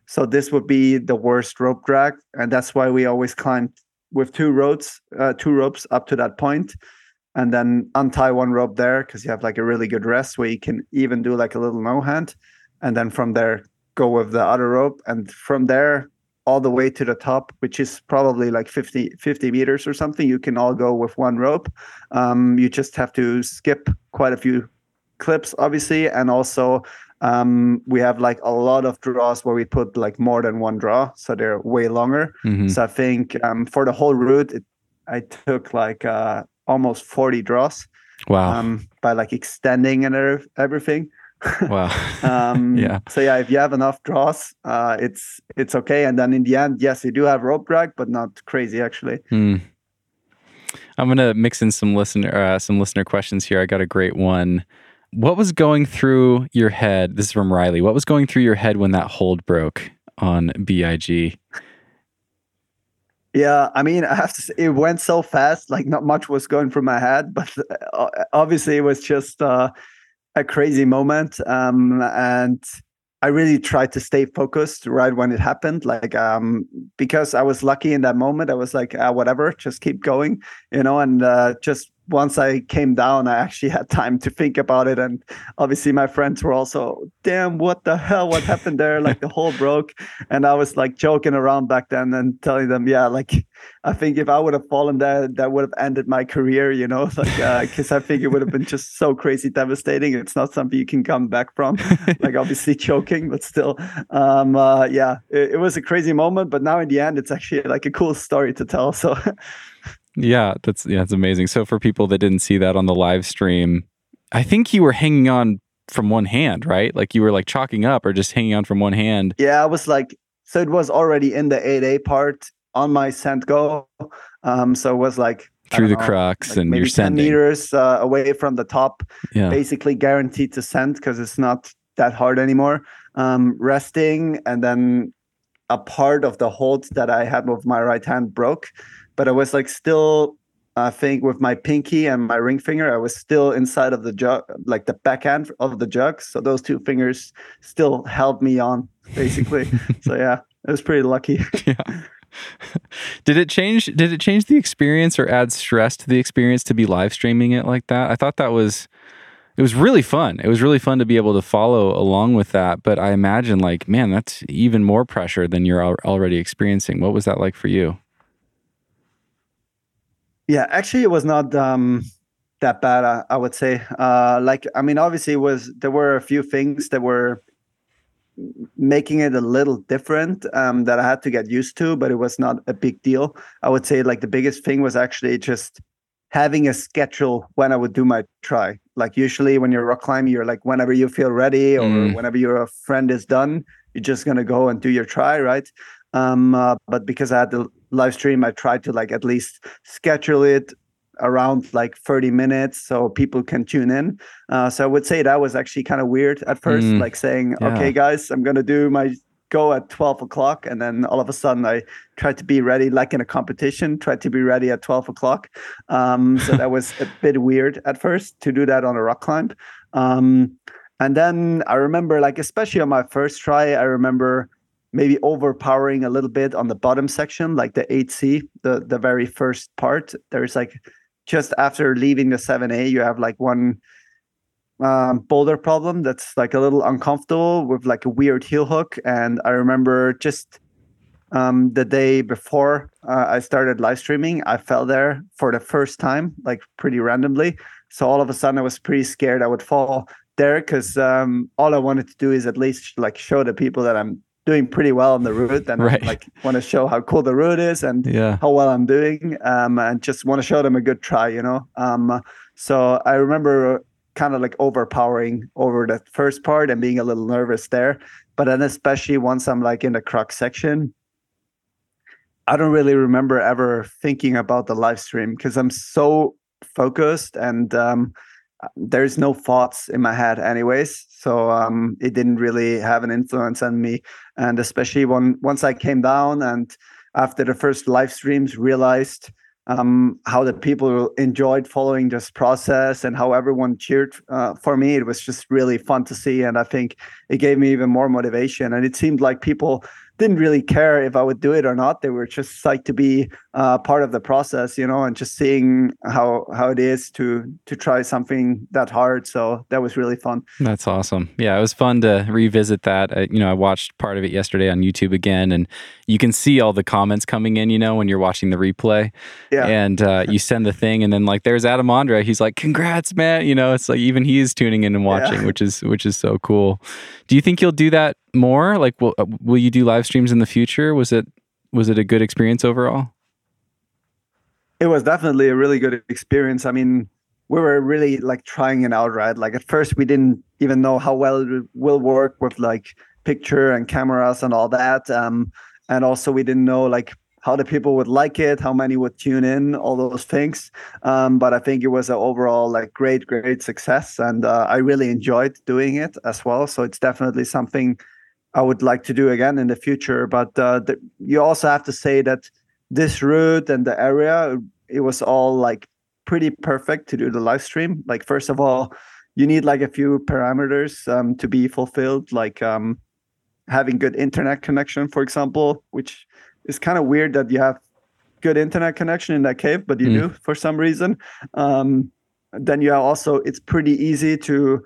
[SPEAKER 3] So this would be the worst rope drag and that's why we always climb with two ropes uh, two ropes up to that point and then untie one rope there because you have like a really good rest where you can even do like a little no hand and then from there go with the other rope and from there all the way to the top which is probably like 50 50 meters or something you can all go with one rope. Um, you just have to skip quite a few clips obviously and also um, we have like a lot of draws where we put like more than one draw so they're way longer
[SPEAKER 1] Mhm.
[SPEAKER 3] so i think um, for the whole route it, i took like uh, almost 40 draws
[SPEAKER 1] Wow.
[SPEAKER 3] um, by like extending and everything
[SPEAKER 1] wow.
[SPEAKER 3] um,
[SPEAKER 1] Yeah.
[SPEAKER 3] so yeah if you have enough draws uh, it's it's okay and then in the end yes you do have rope drag but not crazy actually
[SPEAKER 1] Hmm. I'm gonna mix in some listener uh, some listener questions here. I got a great one. What was going through your head? This is from Riley. What was going through your head when that hold broke on Big?
[SPEAKER 3] Yeah, I mean, I have to say, it went so fast, like not much was going through my head, but uh, obviously it was just uh, a crazy moment. Um, and I really tried to stay focused right when it happened, like um, because I was lucky in that moment. I was like, ah, whatever, just keep going, you know, and uh, just once I came down, I actually had time to think about it. And obviously, my friends were also, damn, what the hell? What happened there? Like the hole broke. And I was like joking around back then and telling them, yeah, like I think if I would have fallen there, that would have ended my career, you know, like, because uh, I think it would have been just so crazy devastating. It's not something you can come back from. like, obviously, choking, but still, um, uh, yeah, it, it was a crazy moment. But now in the end, it's actually like a cool story to tell. So,
[SPEAKER 1] yeah, that's yeah, it's amazing. So for people that didn't see that on the live stream, I think you were hanging on from one hand, right? Like you were like chalking up or just hanging on from one hand.
[SPEAKER 3] Yeah, I was like so it was already in the 8A part on my sent go. Um, so it was like
[SPEAKER 1] through the know, crux like and
[SPEAKER 3] maybe
[SPEAKER 1] you're 10
[SPEAKER 3] meters uh, away from the top, yeah. basically guaranteed to send because it's not that hard anymore. Um, resting and then a part of the hold that I had with my right hand broke but I was like still I think with my pinky and my ring finger, I was still inside of the jug, like the backhand of the jug. So those two fingers still held me on, basically. so yeah, it was pretty lucky. yeah.
[SPEAKER 1] Did it change? Did it change the experience or add stress to the experience to be live streaming it like that? I thought that was, it was really fun. It was really fun to be able to follow along with that. But I imagine, like, man, that's even more pressure than you're already experiencing. What was that like for you?
[SPEAKER 3] Yeah, actually, it was not um, that bad. I, I would say. Uh, like, I mean, obviously, it was there were a few things that were making it a little different um, that I had to get used to, but it was not a big deal. I would say like the biggest thing was actually just having a schedule when I would do my try. Like usually when you're rock climbing, you're like whenever you feel ready or mm. whenever your friend is done, you're just gonna go and do your try, right? Um, uh, but because I had the live stream, I tried to like at least schedule it around like 30 minutes so people can tune in. Uh, so I would say that was actually kind of weird at first, mm, like saying, yeah. okay, guys, I'm going to do my go at 12 o'clock. And then all of a sudden I tried to be ready, like in a competition, tried to be ready at 12 o'clock. Um, so that was a bit weird at first to do that on a rock climb. Um, and then I remember, like, especially on my first try, I remember maybe overpowering a little bit on the bottom section, like the 8C, the the very first part. There's like just after leaving the 7A, you have like one um, boulder problem that's like a little uncomfortable with like a weird heel hook. And I remember just um, the day before uh, I started live streaming, I fell there for the first time, like pretty randomly. So all of a sudden, I was pretty scared I would fall there because um, all I wanted to do is at least like show the people that I'm doing pretty well on the route and right. like want to show how cool the route is and yeah. how well I'm doing um, and just want to show them a good try, you know. Um, so I remember kind of like overpowering over the first part and being a little nervous there, but then especially once I'm like in the crux section, I don't really remember ever thinking about the live stream because I'm so focused and um, there's no thoughts in my head anyways so um, it didn't really have an influence on me and especially when once i came down and after the first live streams realized um, how the people enjoyed following this process and how everyone cheered uh, for me it was just really fun to see. And i think it gave me even more motivation. And it seemed like people didn't really care if I would do it or not. They were just psyched to be uh, part of the process, you know, and just seeing how how it is to to try something that hard. So that was really fun.
[SPEAKER 1] That's awesome. Yeah, it was fun to revisit that. I, you know, I watched part of it yesterday on YouTube again, and you can see all the comments coming in. You know, when you're watching the replay, yeah, and uh, you send the thing, and then like there's Adam Ondra. He's like, "Congrats, man!" You know, it's like even he is tuning in and watching, yeah. which is which is so cool. Do you think you'll do that more? Like, will uh, will you do live streams in the future? Was it was it a good experience overall?
[SPEAKER 3] It was definitely a really good experience. I mean, we were really like trying it out, right? Like at first, we didn't even know how well it will work with like picture and cameras and all that. Um, and also, we didn't know like how the people would like it, how many would tune in, all those things. Um, but I think it was an overall like great, great success, and uh, I really enjoyed doing it as well. So it's definitely something I would like to do again in the future. But uh, the, you also have to say that this route and the area, it was all like pretty perfect to do the live stream. Like first of all, you need like a few parameters um, to be fulfilled, like um, having good internet connection, for example, which is kind of weird that you have good internet connection in that cave, but you
[SPEAKER 1] Mm.
[SPEAKER 3] do for some reason. Um, then you are also it's pretty easy to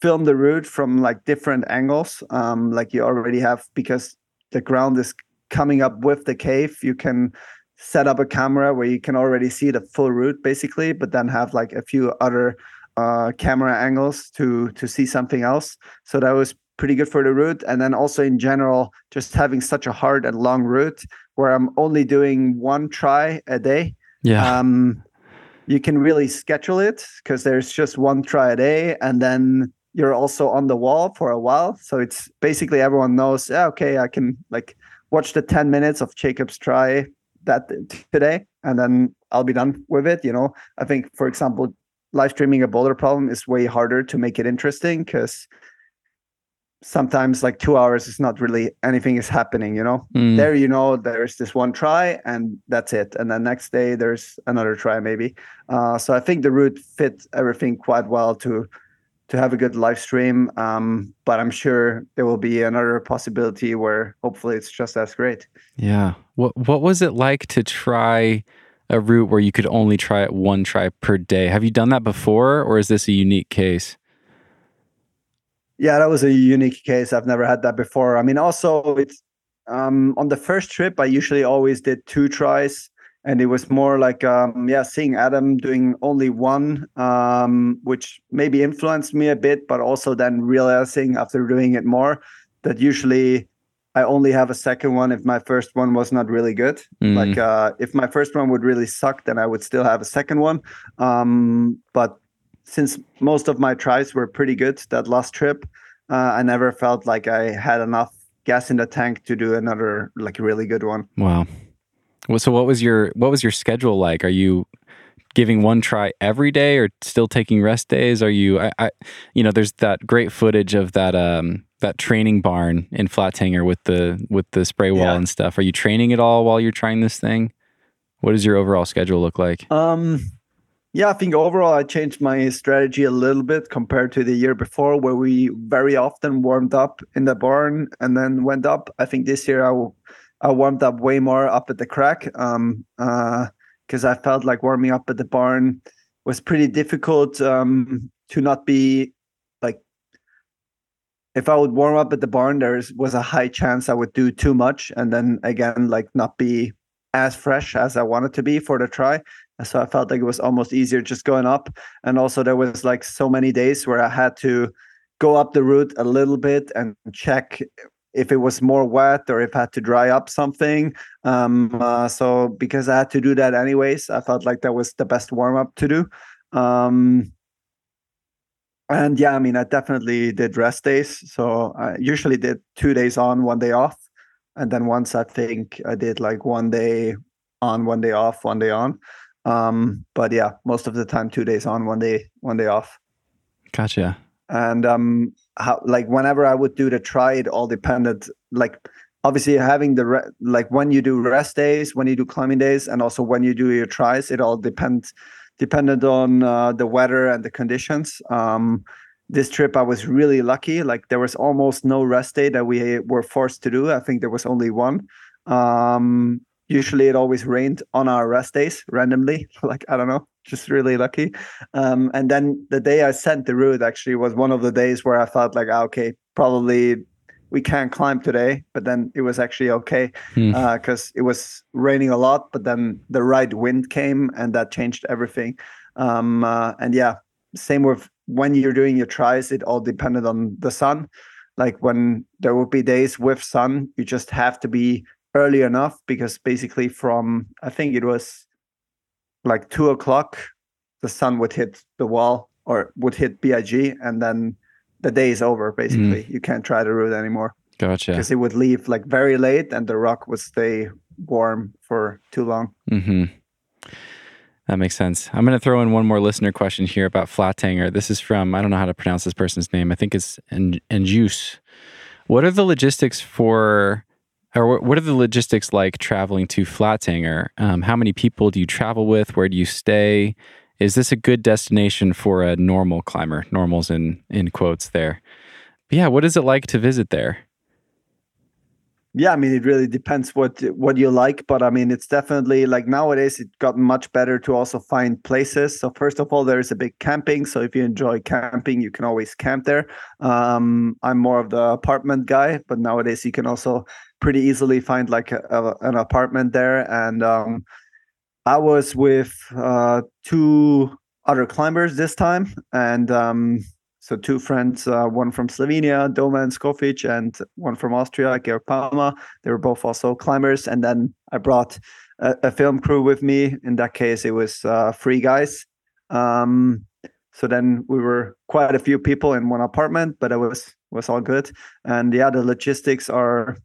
[SPEAKER 3] film the route from like different angles, um, like you already have because the ground is coming up with the cave. You can set up a camera where you can already see the full route basically, but then have like a few other uh, camera angles to to see something else. So that was pretty good for the route. And then also in general, just having such a hard and long route where I'm only doing one try a day.
[SPEAKER 1] Yeah.
[SPEAKER 3] Um, you can really schedule it because there's just one try a day, and then you're also on the wall for a while. So it's basically everyone knows, yeah, okay, I can like watch the 10 minutes of Jakob's try that today, and then I'll be done with it. You know, I think, for example, live streaming a boulder problem is way harder to make it interesting because sometimes like two hours is not really anything is happening you know
[SPEAKER 1] Mm.
[SPEAKER 3] there you know there's this one try and that's it and then next day there's another try maybe uh, so i think the route fit everything quite well to to have a good live stream um, but i'm sure there will be another possibility where hopefully it's just as great
[SPEAKER 1] Yeah. What What was it like to try a route where you could only try it one try per day? Have you done that before, or is this a unique case?
[SPEAKER 3] Yeah, that was a unique case. I've never had that before. I mean, also it's um, on the first trip. I usually always did two tries, and it was more like um, yeah, seeing Adam doing only one, um, which maybe influenced me a bit, but also then realizing after doing it more that usually I only have a second one if my first one was not really good.
[SPEAKER 1] Mm.
[SPEAKER 3] Like uh, if my first one would really suck, then I would still have a second one. Um, but since most of my tries were pretty good that last trip, uh, I never felt like I had enough gas in the tank to do another like really good one.
[SPEAKER 1] Wow. Well, so what was your what was your schedule like? Are you giving one try every day, or still taking rest days? Are you, I, I you know, there's that great footage of that um that training barn in Flatanger with the with the spray wall
[SPEAKER 3] Yeah.
[SPEAKER 1] and stuff. Are you training at all while you're trying this thing? What does your overall schedule look like?
[SPEAKER 3] Um, yeah, I think overall I changed my strategy a little bit compared to the year before, where we very often warmed up in the barn and then went up. I think this year I, w- I warmed up way more up at the crack, um, because I felt like warming up at the barn was pretty difficult um, to not be like. If I would warm up at the barn, there was a high chance I would do too much, and then again, like not be as fresh as I wanted to be for the try. So I felt like it was almost easier just going up. And also there was like so many days where I had to go up the route a little bit and check if it was more wet or if I had to dry up something. Um, uh, so because I had to do that anyways, I felt like that was the best warm up to do. Um, and yeah, I mean, I definitely did rest days. So I usually did two days on, one day off. And then once I think I did like one day on, one day off, one day on. Um, but yeah, most of the time, two days on, one day, one day off.
[SPEAKER 1] Gotcha.
[SPEAKER 3] And um, how like whenever I would do the try, it all depended. Like obviously having the re- like when you do rest days, when you do climbing days, and also when you do your tries, it all depends depended on uh, the weather and the conditions. Um, this trip I was really lucky. Like there was almost no rest day that we were forced to do. I think there was only one. Um, usually it always rained on our rest days randomly. like I don't know, just really lucky. Um, and then the day I sent the route actually was one of the days where I felt like ah, okay, probably we can't climb today. But then it was actually okay
[SPEAKER 1] Hmm.
[SPEAKER 3] because it was raining a lot. But then the right wind came and that changed everything. Um, uh, and yeah, same with when you're doing your tries, it all depended on the sun. Like when there would be days with sun, you just have to be early enough because basically from I think it was like two o'clock, the sun would hit the wall or would hit BIG, and then the day is over. Basically, you can't try the route anymore
[SPEAKER 1] Gotcha.
[SPEAKER 3] because it would leave like very late, and the rock would stay warm for too long.
[SPEAKER 1] Mm-hmm. That makes sense. I'm going to throw in one more listener question here about Flatanger. This is from, I don't know how to pronounce this person's name. I think it's En- Enjus. What are the logistics for, or what are the logistics like traveling to Flatanger? Um, how many people do you travel with? Where do you stay? Is this a good destination for a normal climber? Normals in, in quotes there. But yeah, what is it like to visit there?
[SPEAKER 3] yeah, I mean, it really depends what what you like, but I mean, it's definitely like nowadays it got much better to also find places. So first of all, there is a big camping. So if you enjoy camping, you can always camp there. Um, I'm more of the apartment guy, but nowadays you can also pretty easily find like a, a, an apartment there. And um, I was with uh, two other climbers this time, and um, so two friends, uh, one from Slovenia, Domen Skofic, and one from Austria, Georg Parma. They were both also climbers. And then I brought a, a film crew with me. In that case, it was uh, three guys. Um, so then we were quite a few people in one apartment, but it was was all good. And yeah, the logistics are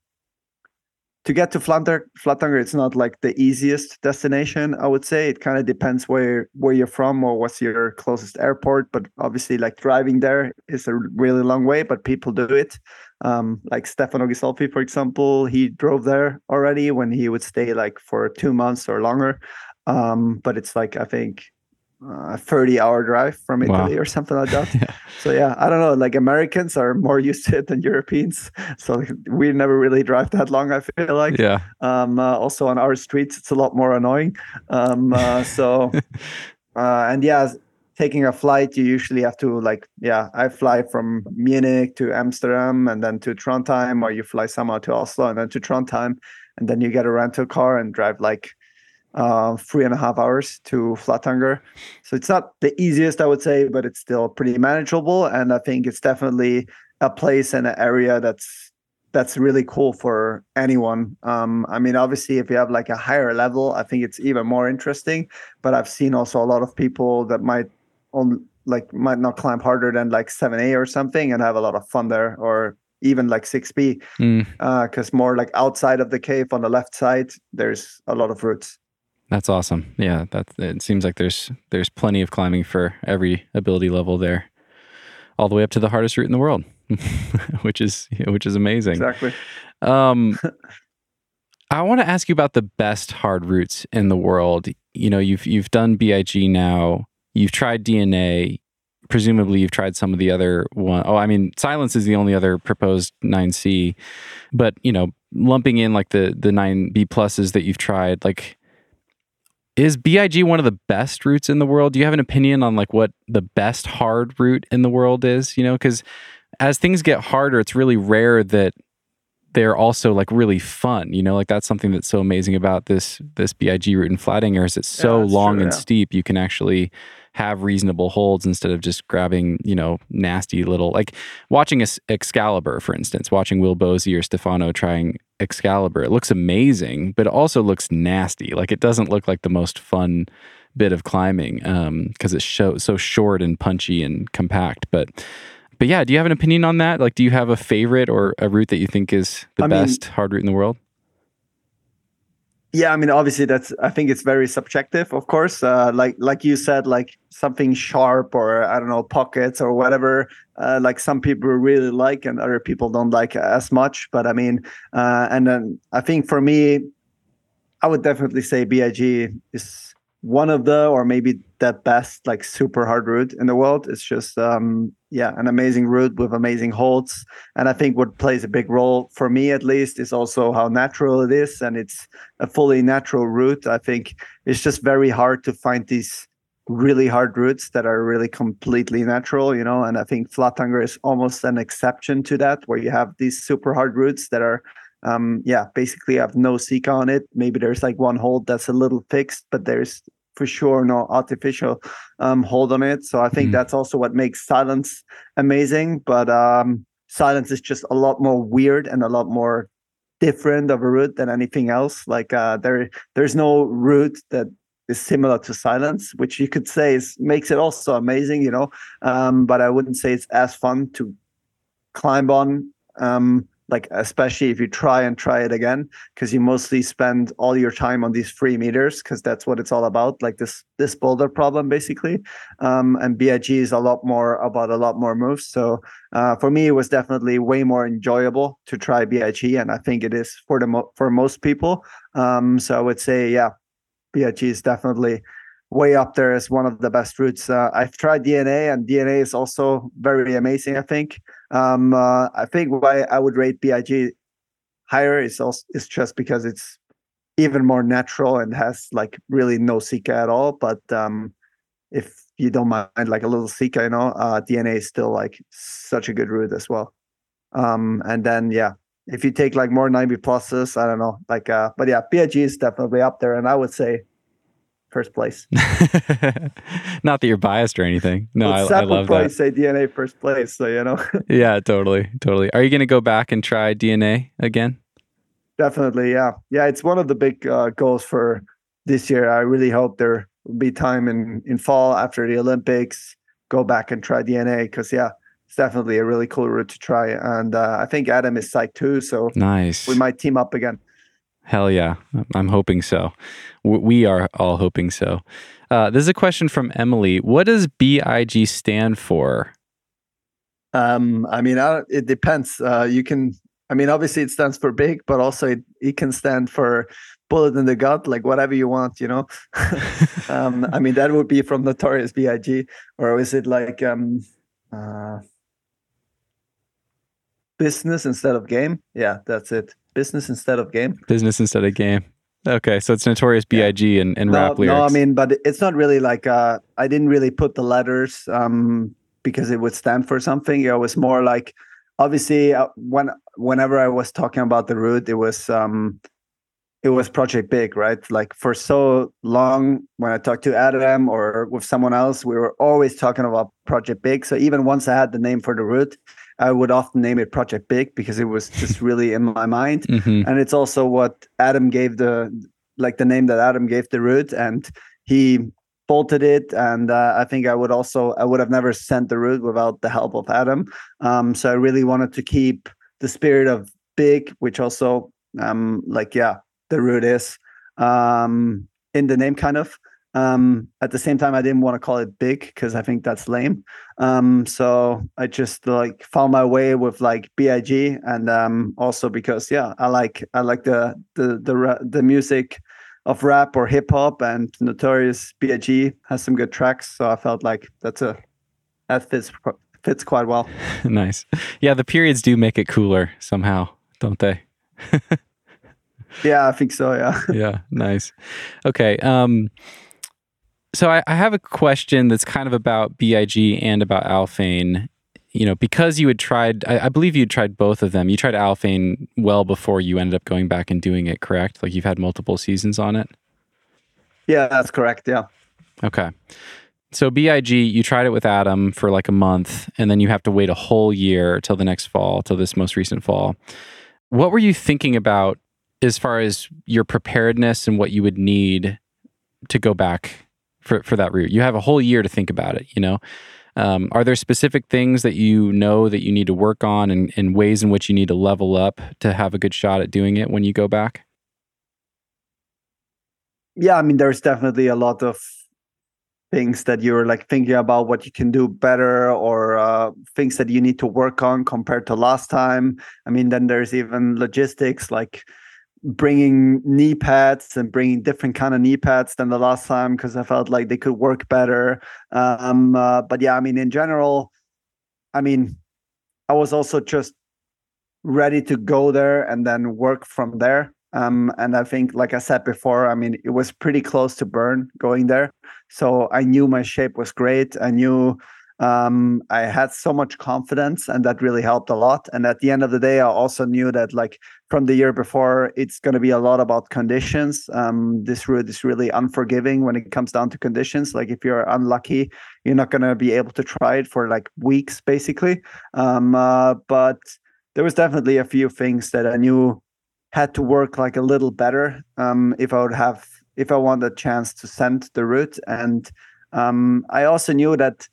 [SPEAKER 3] to get to Flatanger, it's not like the easiest destination. I would say it kind of depends where where you're from or what's your closest airport. But obviously, like driving there is a really long way, but people do it. Um, like Stefano Ghisolfi, for example, he drove there already when he would stay like for two months or longer. Um, but it's like I think a 30 hour drive from Italy wow. or something like that. yeah. So yeah, I don't know. Like Americans are more used to it than Europeans. So we never really drive that long. I feel like.
[SPEAKER 1] Yeah.
[SPEAKER 3] Um, uh, also on our streets, it's a lot more annoying. Um, uh, so, uh, and yeah, taking a flight, you usually have to like, yeah, I fly from Munich to Amsterdam and then to Trondheim, or you fly somehow to Oslo and then to Trondheim, and then you get a rental car and drive like uh, three and a half hours to Flatanger. So it's not the easiest, I would say, but it's still pretty manageable. And I think it's definitely a place and an area that's that's really cool for anyone. Um, I mean, obviously, if you have like a higher level, I think it's even more interesting. But I've seen also a lot of people that might on like might not climb harder than like 7A or something and have a lot of fun there, or even like 6B, because mm. uh, more like outside of the cave on the left side, there's a lot of routes.
[SPEAKER 1] That's awesome. Yeah, that it seems like there's there's plenty of climbing for every ability level there, all the way up to the hardest route in the world, which is which is amazing.
[SPEAKER 3] Exactly. Um,
[SPEAKER 1] I want to ask you about the best hard routes in the world. You know, you've you've done BIG now. You've tried DNA. Presumably, you've tried some of the other one. Oh, I mean, silence is the only other proposed 9C, but you know, lumping in like the the 9B pluses that you've tried, like is BIG one of the best routes in the world? Do you have an opinion on like what the best hard route in the world is? You know, because as things get harder, it's really rare that they're also like really fun. You know, like that's something that's so amazing about this this BIG route in Flatanger is it's so yeah, long true, and yeah. steep. You can actually have reasonable holds instead of just grabbing, you know, nasty little like watching Excalibur, for instance, watching Will Bosi or Stefano trying Excalibur. It looks amazing, but it also looks nasty. Like it doesn't look like the most fun bit of climbing because um, it's so, so short and punchy and compact. But but yeah, do you have an opinion on that? Like, do you have a favorite or a route that you think is the I best mean, hard route in the world?
[SPEAKER 3] Yeah i mean obviously that's i think it's very subjective of course. Uh, like like you said like something sharp or i don't know pockets or whatever uh, like some people really like and other people don't like as much. But i mean uh, and then i think for me i would definitely say big is one of the or maybe the best like super hard route in the world. It's just um yeah an amazing route with amazing holds. And i think what plays a big role for me at least is also how natural it is. And it's a fully natural route. I think it's just very hard to find these really hard routes that are really completely natural you know? And i think flatanger is almost an exception to that where you have these super hard routes that are um, yeah, basically have no seek on it. Maybe there's like one hold that's a little fixed, but there's for sure no artificial um, hold on it. So I think mm. that's also what makes silence amazing. But um, silence is just a lot more weird and a lot more different of a route than anything else. Like uh, there, there's no route that is similar to silence, which you could say is makes it also amazing, you know. Um, but I wouldn't say it's as fun to climb on. Um, like especially if you try and try it again because you mostly spend all your time on these free meters because that's what it's all about like this this boulder problem basically um, and big is a lot more about a lot more moves so uh, for me it was definitely way more enjoyable to try big and i think it is for the mo- for most people um, so i would say yeah big is definitely way up there as one of the best routes. Uh, I've tried DNA, and DNA is also very amazing. I think. Um, uh, I think why I would rate BIG higher is also is just because it's even more natural and has like really no Sika at all. But um, if you don't mind like a little Sika, you know, uh, DNA is still like such a good route as well. Um, and then yeah, if you take like more 90 pluses, I don't know, like uh, but yeah, BIG is definitely up there, and I would say first place.
[SPEAKER 1] Not that you're biased or anything. No, I, I love
[SPEAKER 3] probably
[SPEAKER 1] that.
[SPEAKER 3] say DNA first place, so you know,
[SPEAKER 1] Yeah, totally, totally. Are you going to go back and try DNA again?
[SPEAKER 3] definitely, yeah, yeah. It's one of the big uh, goals for this year. I really hope there will be time in in fall after the Olympics, go back and try DNA because yeah, it's definitely a really cool route to try. And uh, I think Adam is psyched too, so
[SPEAKER 1] Nice.
[SPEAKER 3] we might team up again.
[SPEAKER 1] Hell yeah. I'm hoping so. We are all hoping so. Uh, this is a question from Emily. What does BIG stand for?
[SPEAKER 3] Um, I mean, I, it depends. Uh, you can, I mean, obviously it stands for big, but also it, it can stand for bullet in the gut, like whatever you want, you know. um, I mean, that would be from Notorious B.I.G. Or is it like um, uh, business instead of game? Yeah, that's it. Business instead of game.
[SPEAKER 1] Business instead of game. Okay, so it's Notorious
[SPEAKER 3] Yeah.
[SPEAKER 1] B.I.G. and, and
[SPEAKER 3] no,
[SPEAKER 1] rap lyrics.
[SPEAKER 3] no, I mean, but it's not really like uh, I didn't really put the letters um, because it would stand for something. It was more like obviously uh, when whenever I was talking about the route, it was um, it was Project Big, right? Like for so long, when I talked to Adam or with someone else, we were always talking about Project Big. So even once I had the name for the route, I would often name it Project Big because it was just really in my mind
[SPEAKER 1] Mhm.
[SPEAKER 3] and it's also what Adam gave the like the name that Adam gave the route, and he bolted it. And uh, I think I would also I would have never sent the route without the help of Adam. Um, so I really wanted to keep the spirit of big, which also um, like yeah, the route is um, in the name kind of. Um, at the same time, I didn't want to call it big because I think that's lame. Um, so I just like found my way with like Big, and um, also because yeah, I like I like the the the the music of rap or hip hop, and Notorious Big has some good tracks. So I felt like that's a that fits fits quite well.
[SPEAKER 1] nice. Yeah, the periods do make it cooler somehow, don't they?
[SPEAKER 3] Yeah, I think so. Yeah.
[SPEAKER 1] yeah, nice. Okay. Um, so I, I have a question that's kind of about BIG and about Alphane. You know, because you had tried, I, I believe you tried both of them. You tried Alphane well before you ended up going back and doing it, correct? Like you've had multiple seasons on it.
[SPEAKER 3] Yeah, that's correct. Yeah.
[SPEAKER 1] Okay. So BIG, you tried it with Adam for like a month, and then you have to wait a whole year till the next fall, till this most recent fall. What were you thinking about as far as your preparedness and what you would need to go back for, for that route? You have a whole year to think about it, you know? Um, are there specific things that you know that you need to work on and, and ways in which you need to level up to have a good shot at doing it when you go back?
[SPEAKER 3] yeah, I mean, there's definitely a lot of things that you're like thinking about what you can do better or uh, things that you need to work on compared to last time. I mean, then there's even logistics like bringing knee pads and bringing different kind of knee pads than the last time because I felt like they could work better. Um, uh, but yeah, I mean, in general, I mean, I was also just ready to go there and then work from there. Um, and I think, like I said before, I mean, it was pretty close to burn going there. So I knew my shape was great. I knew um, I had so much confidence, and that really helped a lot. And at the end of the day, I also knew that, like from the year before, it's going to be a lot about conditions. Um, this route is really unforgiving when it comes down to conditions. Like if you're unlucky, you're not going to be able to try it for like weeks, basically. Um, uh, but there was definitely a few things that I knew had to work like a little better um, if I would have if I want a chance to send the route. And um, I also knew that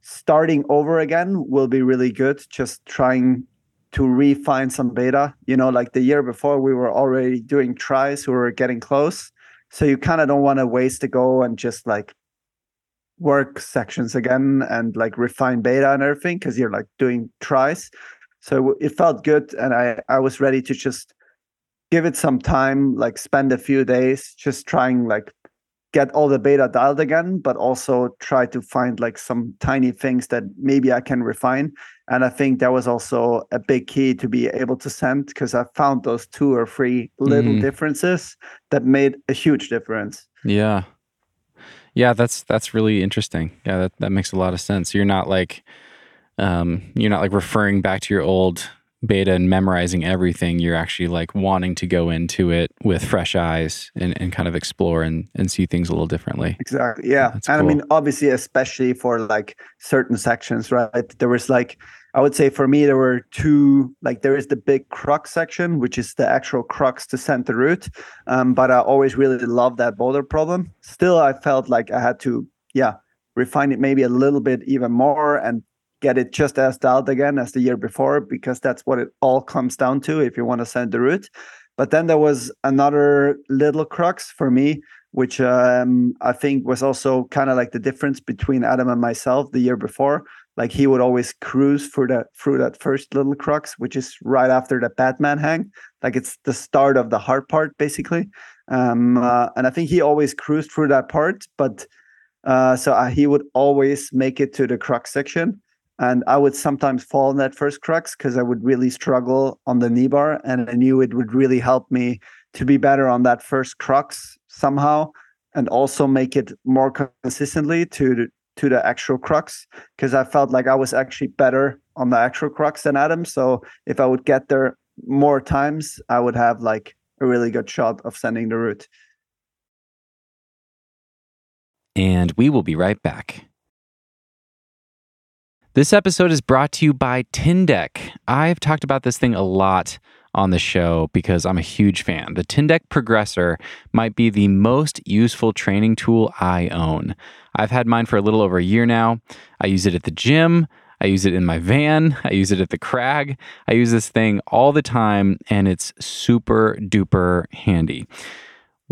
[SPEAKER 3] starting over again will be really good. Just trying to refine some beta. You know, like the year before, we were already doing tries. We were getting close, so you kind of don't want to waste a go and just like work sections again and like refine beta and everything because you're like doing tries. So it felt good, and I I was ready to just give it some time, like spend a few days just trying like get all the beta dialed again, but also try to find like some tiny things that maybe I can refine. And I think that was also a big key to be able to send because I found those two or three little
[SPEAKER 1] Mm.
[SPEAKER 3] differences that made a huge difference.
[SPEAKER 1] Yeah. Yeah, that's that's really interesting. Yeah, that, that makes a lot of sense. You're not like um you're not like referring back to your old beta and memorizing everything. You're actually like wanting to go into it with fresh eyes and, and kind of explore and, and see things a little differently.
[SPEAKER 3] Exactly. Yeah.
[SPEAKER 1] That's
[SPEAKER 3] and I mean, obviously, especially for like certain sections, right? There was like, I would say for me, there were two, like, there is the big crux section, which is the actual crux to send the route. Um, but I always really loved that boulder problem. Still, I felt like I had to, yeah, refine it maybe a little bit even more and get it just as dialed again as the year before, because that's what it all comes down to if you want to send the route. But then there was another little crux for me, which um, I think was also kind of like the difference between Adam and myself the year before. Like he would always cruise through that through that first little crux, which is right after the Batman hang. Like it's the start of the hard part, basically. Um, uh, and I think he always cruised through that part, but uh, so uh, he would always make it to the crux section. And I would sometimes fall in that first crux because I would really struggle on the knee bar. And I knew it would really help me to be better on that first crux somehow and also make it more consistently to the, to the actual crux because I felt like I was actually better on the actual crux than Adam. So if I would get there more times, I would have like a really good shot of sending the route.
[SPEAKER 1] And we will be right back. This episode is brought to you by Tindeq. I've talked about this thing a lot on the show because I'm a huge fan. The Tindeq Progressor might be the most useful training tool I own. I've had mine for a little over a year now. I use it at the gym. I use it in my van. I use it at the crag. I use this thing all the time and it's super duper handy.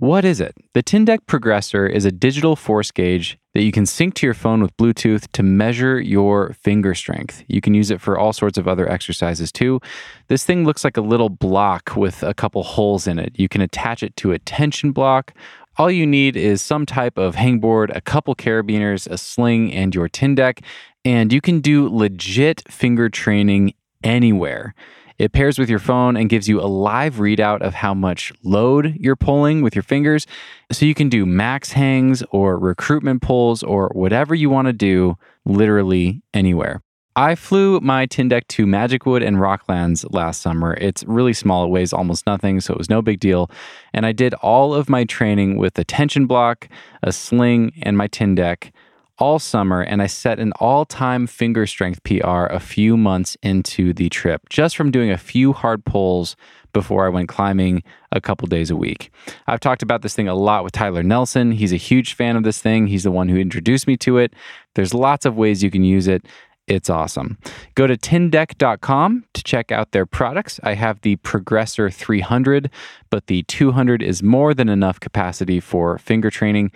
[SPEAKER 1] What is it? The Tindeq Progressor is a digital force gauge that you can sync to your phone with Bluetooth to measure your finger strength. You can use it for all sorts of other exercises too. This thing looks like a little block with a couple holes in it. You can attach it to a tension block. All you need is some type of hangboard, a couple carabiners, a sling, and your Tindeq, and you can do legit finger training anywhere. It pairs with your phone and gives you a live readout of how much load you're pulling with your fingers. So you can do max hangs or recruitment pulls or whatever you want to do literally anywhere. I flew my Tindeq to Magic Wood and Rocklands last summer. It's really small, it weighs almost nothing, so it was no big deal. And I did all of my training with a tension block, a sling, and my Tindeq all summer, and I set an all time finger strength PR a few months into the trip just from doing a few hard pulls before I went climbing a couple days a week. I've talked about this thing a lot with Tyler Nelson. He's a huge fan of this thing, he's the one who introduced me to it. There's lots of ways you can use it. It's awesome. Go to tindeq.com to check out their products. I have the Progressor 300, but the 200 is more than enough capacity for finger training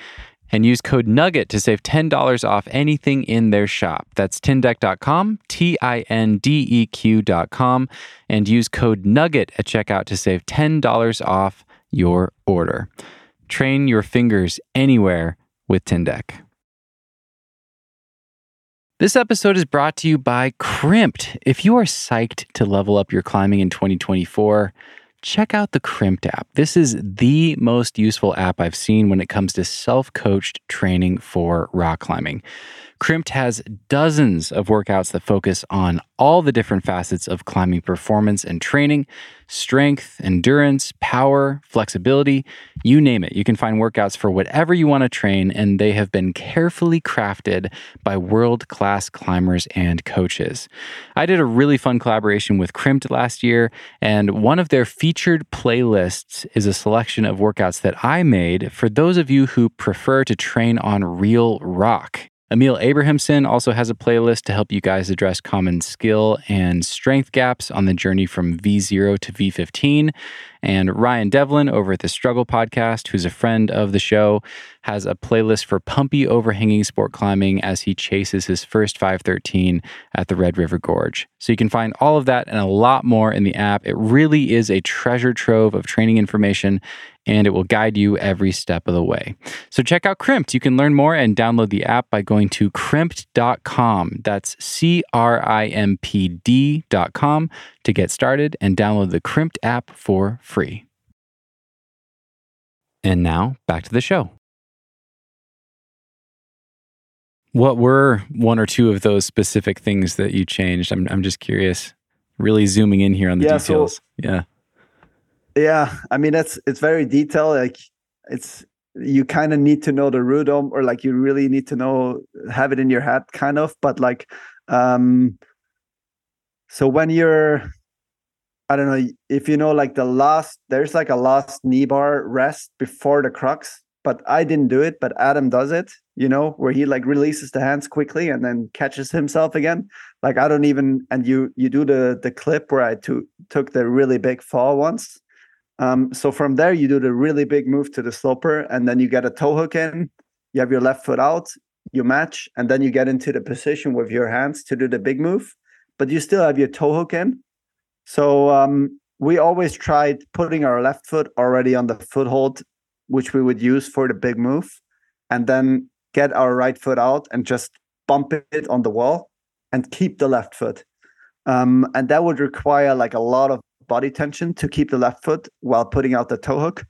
[SPEAKER 1] and use code NUGGET to save $10 off anything in their shop. That's tindeq.com, T I N D E Q.com, and use code NUGGET at checkout to save $10 off your order. Train your fingers anywhere with Tindeq. This episode is brought to you by Crimpd. If you are psyched to level up your climbing in 2024, check out the Crimpd app. This is the most useful app I've seen when it comes to self coached training for rock climbing. Crimpd has dozens of workouts that focus on all the different facets of climbing performance and training strength, endurance, power, flexibility you name it. You can find workouts for whatever you want to train, and they have been carefully crafted by world class climbers and coaches. I did a really fun collaboration with Crimpd last year, and one of their featured playlists is a selection of workouts that I made for those of you who prefer to train on real rock. Emil Abrahamsson also has a playlist to help you guys address common skill and strength gaps on the journey from V0 to V15. And Ryan Devlin over at the Struggle Podcast, who's a friend of the show, has a playlist for pumpy overhanging sport climbing as he chases his first 513 at the Red River Gorge. So you can find all of that and a lot more in the app. It really is a treasure trove of training information. and it will guide you every step of the way. So check out Crimpd. You can learn more and download the app by going to crimpd.com. That's C R I M P D.com to get started and download the Crimpd app for free. And now back to the show. What were one or two of those specific things that you changed? I'm, I'm just curious, really zooming in here on the
[SPEAKER 3] Yeah, so-
[SPEAKER 1] details. yeah.
[SPEAKER 3] Yeah, I mean it's it's very detailed. Like it's you kind of need to know the rudom, or like you really need to know have it in your head, kind of. But like, um, so when you're, I don't know if you know like the last. There's like a last knee bar rest before the crux, but I didn't do it. But Adam does it. You know where he like releases the hands quickly and then catches himself again. Like I don't even and you you do the the clip where I took took the really big fall once. Um, so from there, you do the really big move to the sloper, and then you get a toe hook in. You have your left foot out, you match, and then you get into the position with your hands to do the big move, but you still have your toe hook in. So um, we always tried putting our left foot already on the foothold, which we would use for the big move, and then get our right foot out and just bump it on the wall and keep the left foot. Um, and that would require like a lot of body tension to keep the left foot while putting out the toe hook.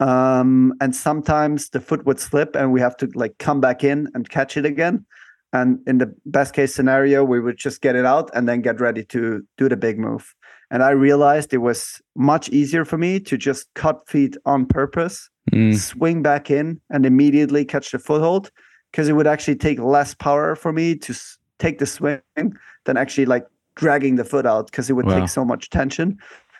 [SPEAKER 3] Um, and sometimes the foot would slip and we have to like come back in and catch it again. And in the best case scenario, we would just get it out and then get ready to do the big move. And I realized it was much easier for me to just cut feet on purpose,
[SPEAKER 1] Mm,
[SPEAKER 3] swing back in, and immediately catch the foothold because it would actually take less power for me to s- take the swing than actually like dragging the foot out because it would
[SPEAKER 1] Wow.
[SPEAKER 3] take so much tension.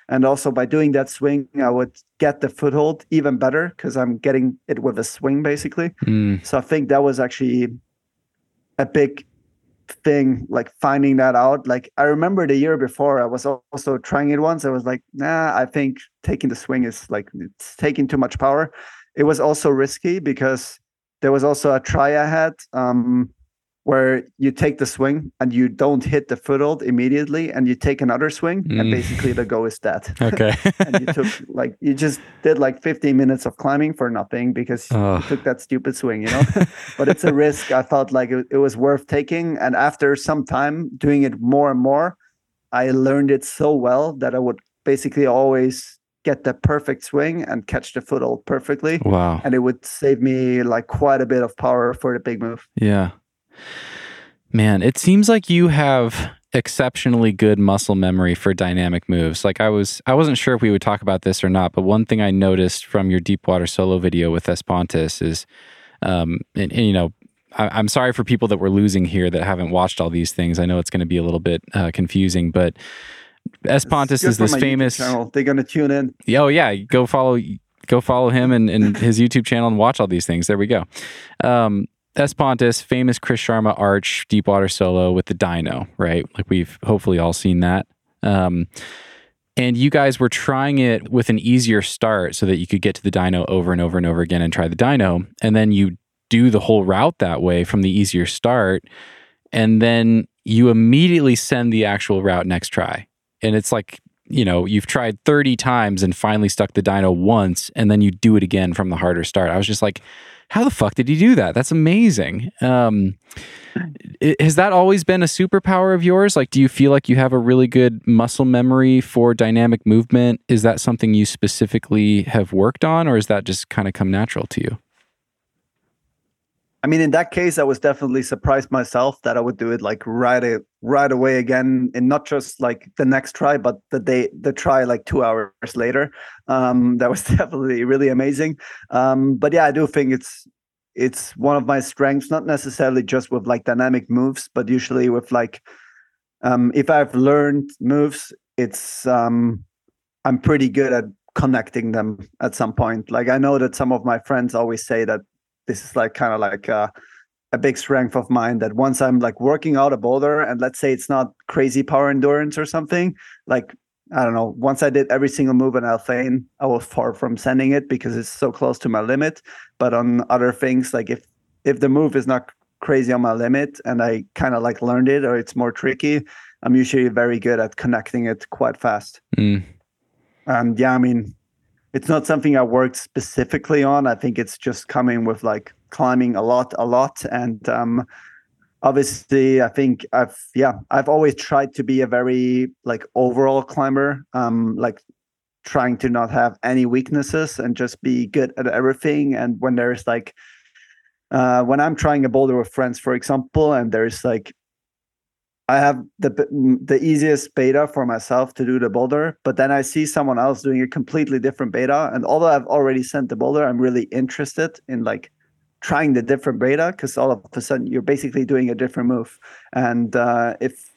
[SPEAKER 3] And also by doing that swing, I would get the foothold even better because I'm getting it with a swing basically.
[SPEAKER 1] mm,
[SPEAKER 3] So I think that was actually a big thing, like finding that out. Like I remember the year before, I was also trying it once. I was like, nah, I think taking the swing is like it's taking too much power. It was also risky because there was also a try I had um, where you take the swing and you don't hit the foothold immediately, and you take another swing,
[SPEAKER 1] Mm.
[SPEAKER 3] and basically the go is dead.
[SPEAKER 1] okay.
[SPEAKER 3] and you took like you just did like 15 minutes of climbing for nothing because
[SPEAKER 1] Ugh.
[SPEAKER 3] you took that stupid swing, you know. but it's a risk. I felt like it, it was worth taking, and after some time doing it more and more, I learned it so well that I would basically always get the perfect swing and catch the foothold perfectly,
[SPEAKER 1] wow.
[SPEAKER 3] and it would save me like quite a bit of power for the big move.
[SPEAKER 1] Yeah. Man, it seems like you have exceptionally good muscle memory for dynamic moves. Like I was I wasn't sure if we would talk about this or not, but one thing I noticed from your deep water solo video with Es Pontàs is um and, and, you know, I, I'm sorry for people that we're losing here that haven't watched all these things. I know it's going to be a little bit uh, confusing, but Es
[SPEAKER 3] Pontàs
[SPEAKER 1] is this famous
[SPEAKER 3] channel. They're gonna tune in.
[SPEAKER 1] Oh yeah, go follow go follow him and, and his YouTube channel and watch all these things. There we go. Um Es Pontàs, famous Chris Sharma arch deepwater solo with the dyno, right? Like we've hopefully all seen that. Um and you guys were trying it with an easier start so that you could get to the dyno over and over and over again and try the dyno. And then you do the whole route that way from the easier start. And then you immediately send the actual route next try. And it's like you know, you've tried 30 times and finally stuck the dyno once, and then you do it again from the harder start. I was just like, how the fuck did you do that? That's amazing. Um, has that always been a superpower of yours? Like, do you feel like you have a really good muscle memory for dynamic movement? Is that something you specifically have worked on, or is that just kind of come natural to you?
[SPEAKER 3] I mean, in that case, I was definitely surprised myself that I would do it like right a, right away again, and not just like the next try, but the day the try like two hours later. Um, that was definitely really amazing. Um, but yeah, I do think it's it's one of my strengths, not necessarily just with like dynamic moves, but usually with like um, if I've learned moves, it's um, I'm pretty good at connecting them at some point. Like I know that some of my friends always say that this is like kind of like a, a big strength of mine that once I'm like working out a boulder and let's say it's not crazy power endurance or something, like I don't know, once I did every single move in Alphane, I was far from sending it because it's so close to my limit. But on other things, like if if the move is not crazy on my limit and I kind of like learned it or it's more tricky, I'm usually very good at connecting it quite fast.
[SPEAKER 1] Mm.
[SPEAKER 3] And yeah, I mean, it's not something I worked specifically on. I think it's just coming with like climbing a lot, a lot, and um, obviously I think I've yeah I've always tried to be a very like overall climber, um, like trying to not have any weaknesses and just be good at everything. And when there's like uh, when I'm trying a boulder with friends, for example, and there's like I have the the easiest beta for myself to do the boulder, but then I see someone else doing a completely different beta, and although I've already sent the boulder, I'm really interested in like trying the different beta because all of a sudden you're basically doing a different move, and uh, if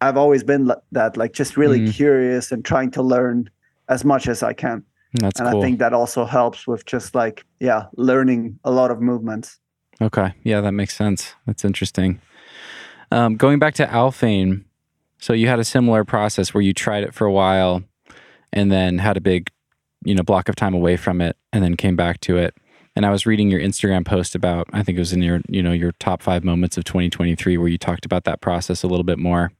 [SPEAKER 3] I've always been that, like just really
[SPEAKER 1] Mm.
[SPEAKER 3] curious and trying to learn as much as I can,
[SPEAKER 1] That's
[SPEAKER 3] and
[SPEAKER 1] cool.
[SPEAKER 3] I think that also helps with just like yeah, learning a lot of movements.
[SPEAKER 1] Okay. Yeah, that makes sense. That's interesting. Um, going back to Alphane, so you had a similar process where you tried it for a while and then had a big, you know, block of time away from it and then came back to it. And I was reading your Instagram post about, I think it was in your, you know, your top five moments of 2023 where you talked about that process a little bit more.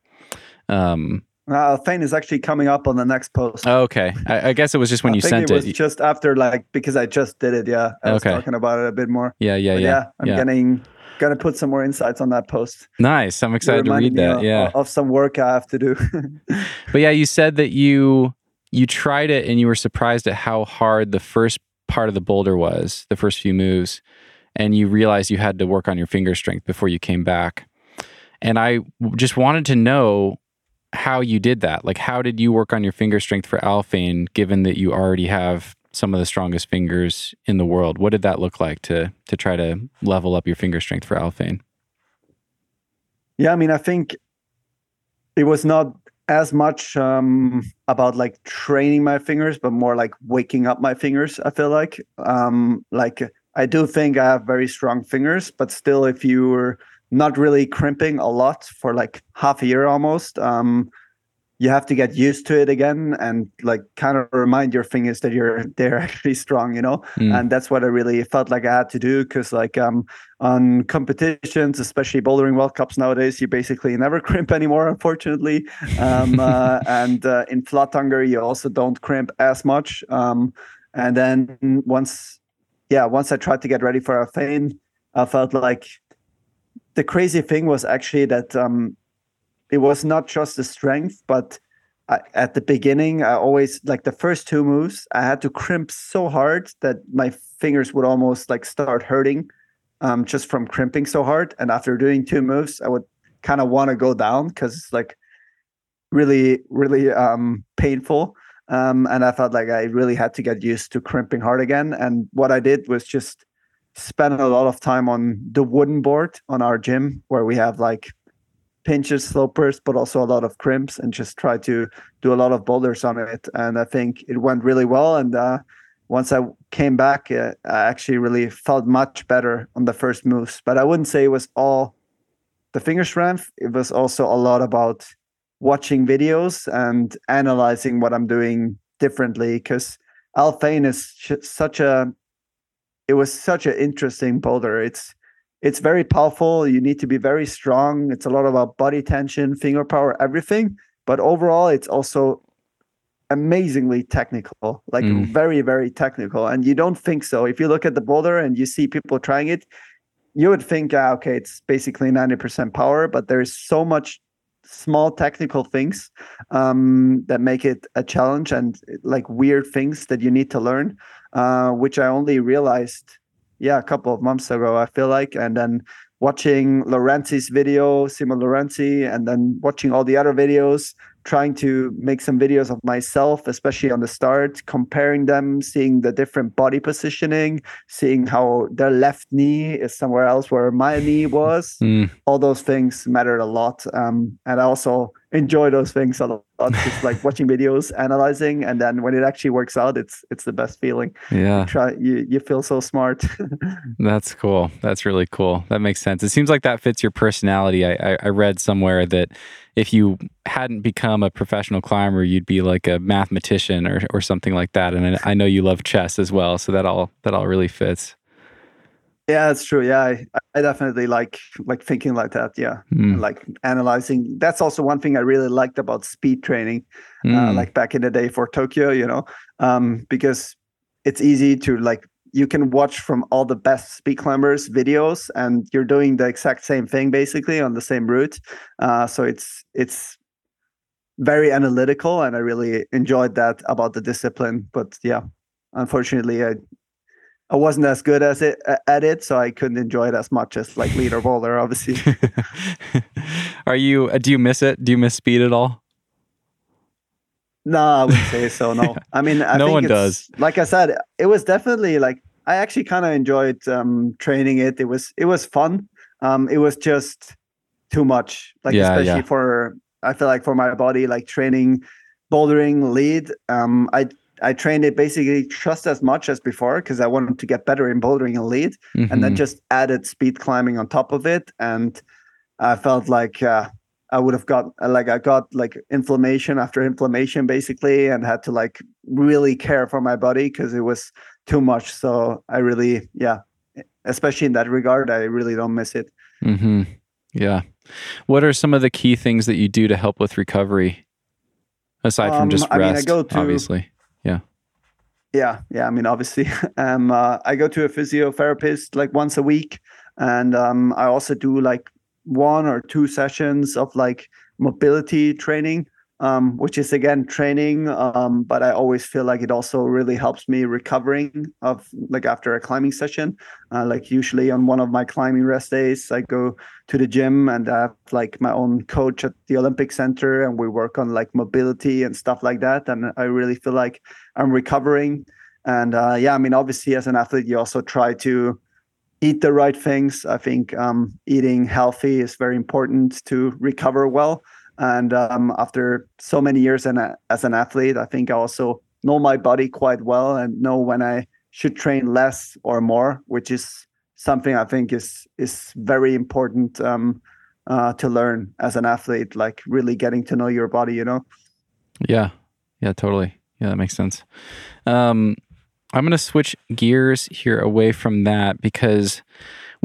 [SPEAKER 1] Um,
[SPEAKER 3] Uh, Thane is actually coming up on the next post.
[SPEAKER 1] oh, okay. I, I guess it was just when you sent
[SPEAKER 3] it was
[SPEAKER 1] it.
[SPEAKER 3] just after like because I just did it. Yeah, I was
[SPEAKER 1] Okay.
[SPEAKER 3] talking about it a bit more.
[SPEAKER 1] yeah, yeah, yeah.
[SPEAKER 3] yeah, I'm
[SPEAKER 1] yeah.
[SPEAKER 3] getting gonna put some more insights on that post.
[SPEAKER 1] Nice. I'm excited to read that.
[SPEAKER 3] of,
[SPEAKER 1] yeah.
[SPEAKER 3] of some work I have to do.
[SPEAKER 1] But yeah, you said that you you tried it and you were surprised at how hard the first part of the boulder was, the first few moves, and you realized you had to work on your finger strength before you came back. And I just wanted to know how you did that. Like how did you work on your finger strength for Alphane given that you already have some of the strongest fingers in the world? What did that look like to to try to level up your finger strength for Alphane?
[SPEAKER 3] yeah, I mean, I think it was not as much um, about like training my fingers, but more like waking up my fingers. I feel like, um, like I do think I have very strong fingers, but still, if you're not really crimping a lot for like half a year almost, um, you have to get used to it again and like kind of remind your fingers that you're they're actually strong, you know
[SPEAKER 1] Mm.
[SPEAKER 3] and that's what I really felt like I had to do because like um on competitions, especially bouldering World Cups nowadays, you basically never crimp anymore, unfortunately. Um, uh, and uh, in Flatanger, you also don't crimp as much. Um, and then once, yeah, once I tried to get ready for Alphane, I felt like the crazy thing was actually that um, it was not just the strength, but I, at the beginning, I always like the first two moves, I had to crimp so hard that my fingers would almost like start hurting um, just from crimping so hard. And after doing two moves, I would kind of want to go down because it's like really, really um, painful. Um, and I felt like I really had to get used to crimping hard again. And what I did was just spend a lot of time on the wooden board on our gym where we have like pinches, slopers, but also a lot of crimps and just try to do a lot of boulders on it. And I think it went really well. And uh, once I came back, uh, I actually really felt much better on the first moves. But I wouldn't say it was all the finger strength. It was also a lot about watching videos and analyzing what I'm doing differently because Alphane is such a it was such an interesting boulder. It's it's very powerful. You need to be very strong. It's a lot about body tension, finger power, everything. But overall, it's also amazingly technical, like
[SPEAKER 1] Mm.
[SPEAKER 3] very, very technical. And you don't think so. If you look at the boulder and you see people trying it, you would think, ah, okay, it's basically 90% power, but there's so much small technical things um, that make it a challenge and like weird things that you need to learn, uh, which I only realized, yeah, a couple of months ago, I feel like. And then watching Lorenzi's video, Simon Lorenzi, and then watching all the other videos, trying to make some videos of myself, especially on the start, comparing them, seeing the different body positioning, seeing how their left knee is somewhere else where my knee was.
[SPEAKER 1] Mm.
[SPEAKER 3] All those things mattered a lot. Um, and I also enjoy those things a lot, just like watching videos, analyzing, and then when it actually works out, it's it's the best feeling.
[SPEAKER 1] Yeah.
[SPEAKER 3] Try you you feel so smart.
[SPEAKER 1] That's cool. That's really cool. That makes sense. It seems like that fits your personality. I, I, I read somewhere that if you hadn't become a professional climber, you'd be like a mathematician or, or something like that. And I, I know you love chess as well, so that all that all really fits.
[SPEAKER 3] Yeah, it's true. Yeah, I, I definitely like like thinking like that. Yeah,
[SPEAKER 1] Mm,
[SPEAKER 3] like analyzing. That's also one thing I really liked about speed training. uh,
[SPEAKER 1] mm,
[SPEAKER 3] like back in the day for Tokyo, you know, um, because it's easy to like you can watch from all the best speed climbers videos and you're doing the exact same thing basically on the same route uh, so it's it's very analytical and i really enjoyed that about the discipline but yeah unfortunately i i wasn't as good as it at it so i couldn't enjoy it as much as like leader bowler, obviously
[SPEAKER 1] Are you? Uh, do you miss it? Do you miss speed at all?
[SPEAKER 3] No, I wouldn't say so. No, I mean, I
[SPEAKER 1] No
[SPEAKER 3] think
[SPEAKER 1] one does.
[SPEAKER 3] Like I said, it was definitely like I actually kind of enjoyed um, training it. It was it was fun. Um, it was just too much, like
[SPEAKER 1] Yeah,
[SPEAKER 3] especially
[SPEAKER 1] yeah.
[SPEAKER 3] for I feel like for my body, like training bouldering lead. Um, I I trained it basically just as much as before because I wanted to get better in bouldering and lead, and then
[SPEAKER 1] Mhm.
[SPEAKER 3] just added speed climbing on top of it and i felt like uh, i would have got like i got like inflammation after inflammation basically and had to like really care for my body because it was too much so i really yeah especially in that regard i really don't miss it
[SPEAKER 1] Mm-hmm. Yeah. What are some of the key things that you do to help with recovery, aside from
[SPEAKER 3] Um,
[SPEAKER 1] just
[SPEAKER 3] I mean, I
[SPEAKER 1] rest?
[SPEAKER 3] go to-
[SPEAKER 1] obviously.
[SPEAKER 3] Yeah yeah yeah. i mean obviously um uh, i go to a physiotherapist like once a week and um i also do like one or two sessions of like mobility training um which is again training um but i always feel like it also really helps me recovering of like after a climbing session uh, like usually on one of my climbing rest days i go to the gym and I have like my own coach at the olympic center and we work on like mobility and stuff like that and i really feel like I'm recovering. And uh, yeah, I mean, obviously, as an athlete, you also try to eat the right things. I think um, eating healthy is very important to recover well. And um, after so many years in a, as an athlete, I think I also know my body quite well and know when I should train less or more, which is something I think is is very important um, uh, to learn as an athlete. Like really getting to know your body, you know.
[SPEAKER 1] Yeah. Yeah, totally. Yeah, that makes sense. Um, I'm going to switch gears here away from that because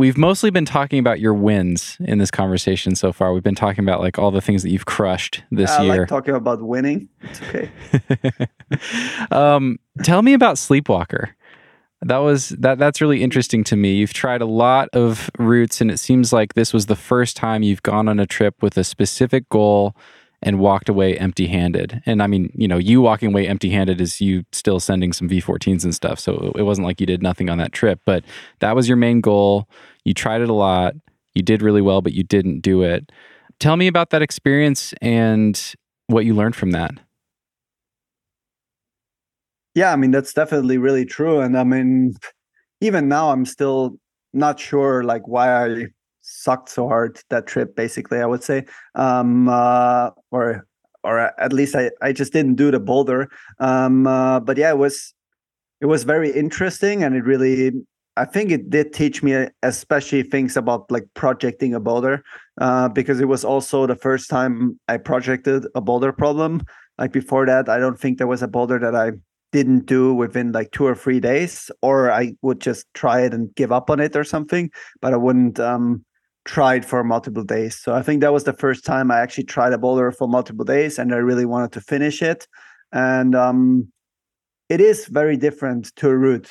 [SPEAKER 1] we've mostly been talking about your wins in this conversation so far. We've been talking about like all the things that you've crushed this year.
[SPEAKER 3] I
[SPEAKER 1] year.
[SPEAKER 3] like talking about winning. It's okay.
[SPEAKER 1] um, tell me about Sleepwalker. That was that. That's really interesting to me. You've tried a lot of routes, and it seems like this was the first time you've gone on a trip with a specific goal and walked away empty-handed. And I mean, you know, you walking away empty-handed is you still sending some V14s and stuff. So it wasn't like you did nothing on that trip, but that was your main goal. You tried it a lot. You did really well, but you didn't do it. Tell me about that experience and what you learned from that.
[SPEAKER 3] Yeah, I mean that's definitely really true, and I mean, even now I'm still not sure like why I sucked so hard that trip. Basically, I would say, um, uh, or or at least I I just didn't do the boulder. Um, uh, but yeah, it was it was very interesting, and it really I think it did teach me especially things about like projecting a boulder, uh, because it was also the first time I projected a boulder problem. Like before that, I don't think there was a boulder that I didn't do within like two or three days, or I would just try it and give up on it or something, but I wouldn't um, try it for multiple days. So I think that was the first time I actually tried a boulder for multiple days and I really wanted to finish it. And um, it is very different to a route.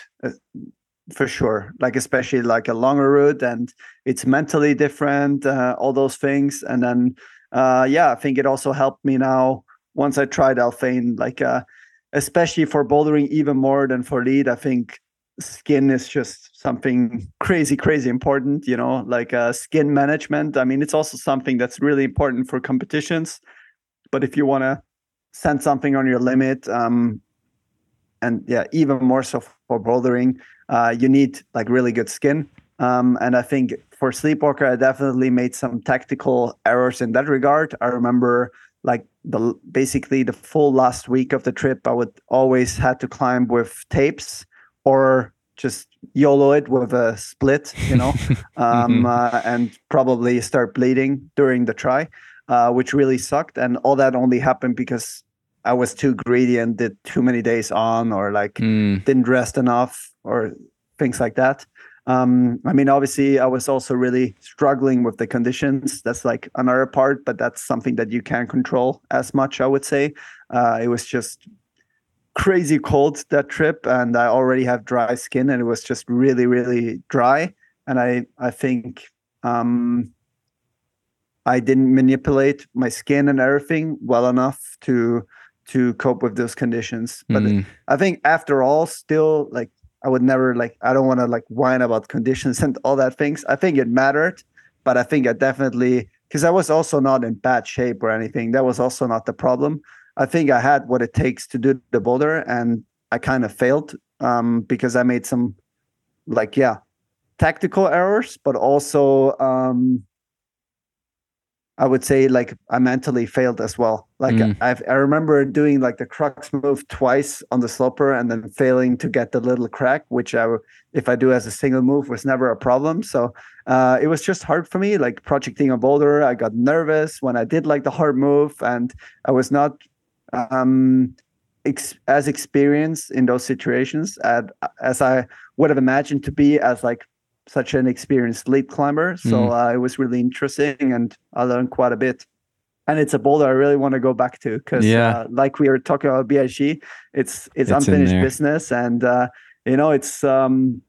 [SPEAKER 3] For sure like especially like a longer route and it's mentally different uh, all those things. And then uh yeah i think it also helped me now once i tried alphane like uh especially for bouldering even more than for lead i think skin is just something crazy crazy important you know like uh skin management. I mean it's also something that's really important for competitions but if you want to send something on your limit um and yeah even more so for bouldering uh, you need like really good skin. Um, and I think for Sleepwalker, I definitely made some tactical errors in that regard. I remember like the basically the full last week of the trip, I would always had to climb with tapes or just YOLO it with a split, you know, um, uh, and probably start bleeding during the try, uh, which really sucked. And all that only happened because I was too greedy and did too many days on, or like
[SPEAKER 1] Mm,
[SPEAKER 3] didn't rest enough or things like that. Um, I mean, obviously, I was also really struggling with the conditions. That's like another part, but that's something that you can't control as much. I would say uh, it was just crazy cold that trip, and I already have dry skin, and it was just really, really dry. And I, I think um, I didn't manipulate my skin and everything well enough to to cope with those conditions. But
[SPEAKER 1] Mm.
[SPEAKER 3] I think after all, still like I would never like I don't want to like whine about conditions and all that things. I think it mattered, but I think I definitely because I was also not in bad shape or anything. That was also not the problem. I think I had what it takes to do the boulder, and I kind of failed um, because I made some like yeah tactical errors, but also um, I would say like I mentally failed as well. Like
[SPEAKER 1] Mm.
[SPEAKER 3] I've, I remember doing like the crux move twice on the sloper and then failing to get the little crack, which I, if I do as a single move, was never a problem. So uh, it was just hard for me, like projecting a boulder. I got nervous when I did like the hard move, and I was not um, ex- as experienced in those situations as, as I would have imagined to be as like such an experienced lead climber. So
[SPEAKER 1] Mm.
[SPEAKER 3] uh, it was really interesting, and I learned quite a bit. And it's a boulder I really want to go back to because,
[SPEAKER 1] Yeah.
[SPEAKER 3] uh, like we were talking about BIG, it's it's,
[SPEAKER 1] It's
[SPEAKER 3] unfinished business, and uh, you know it's um,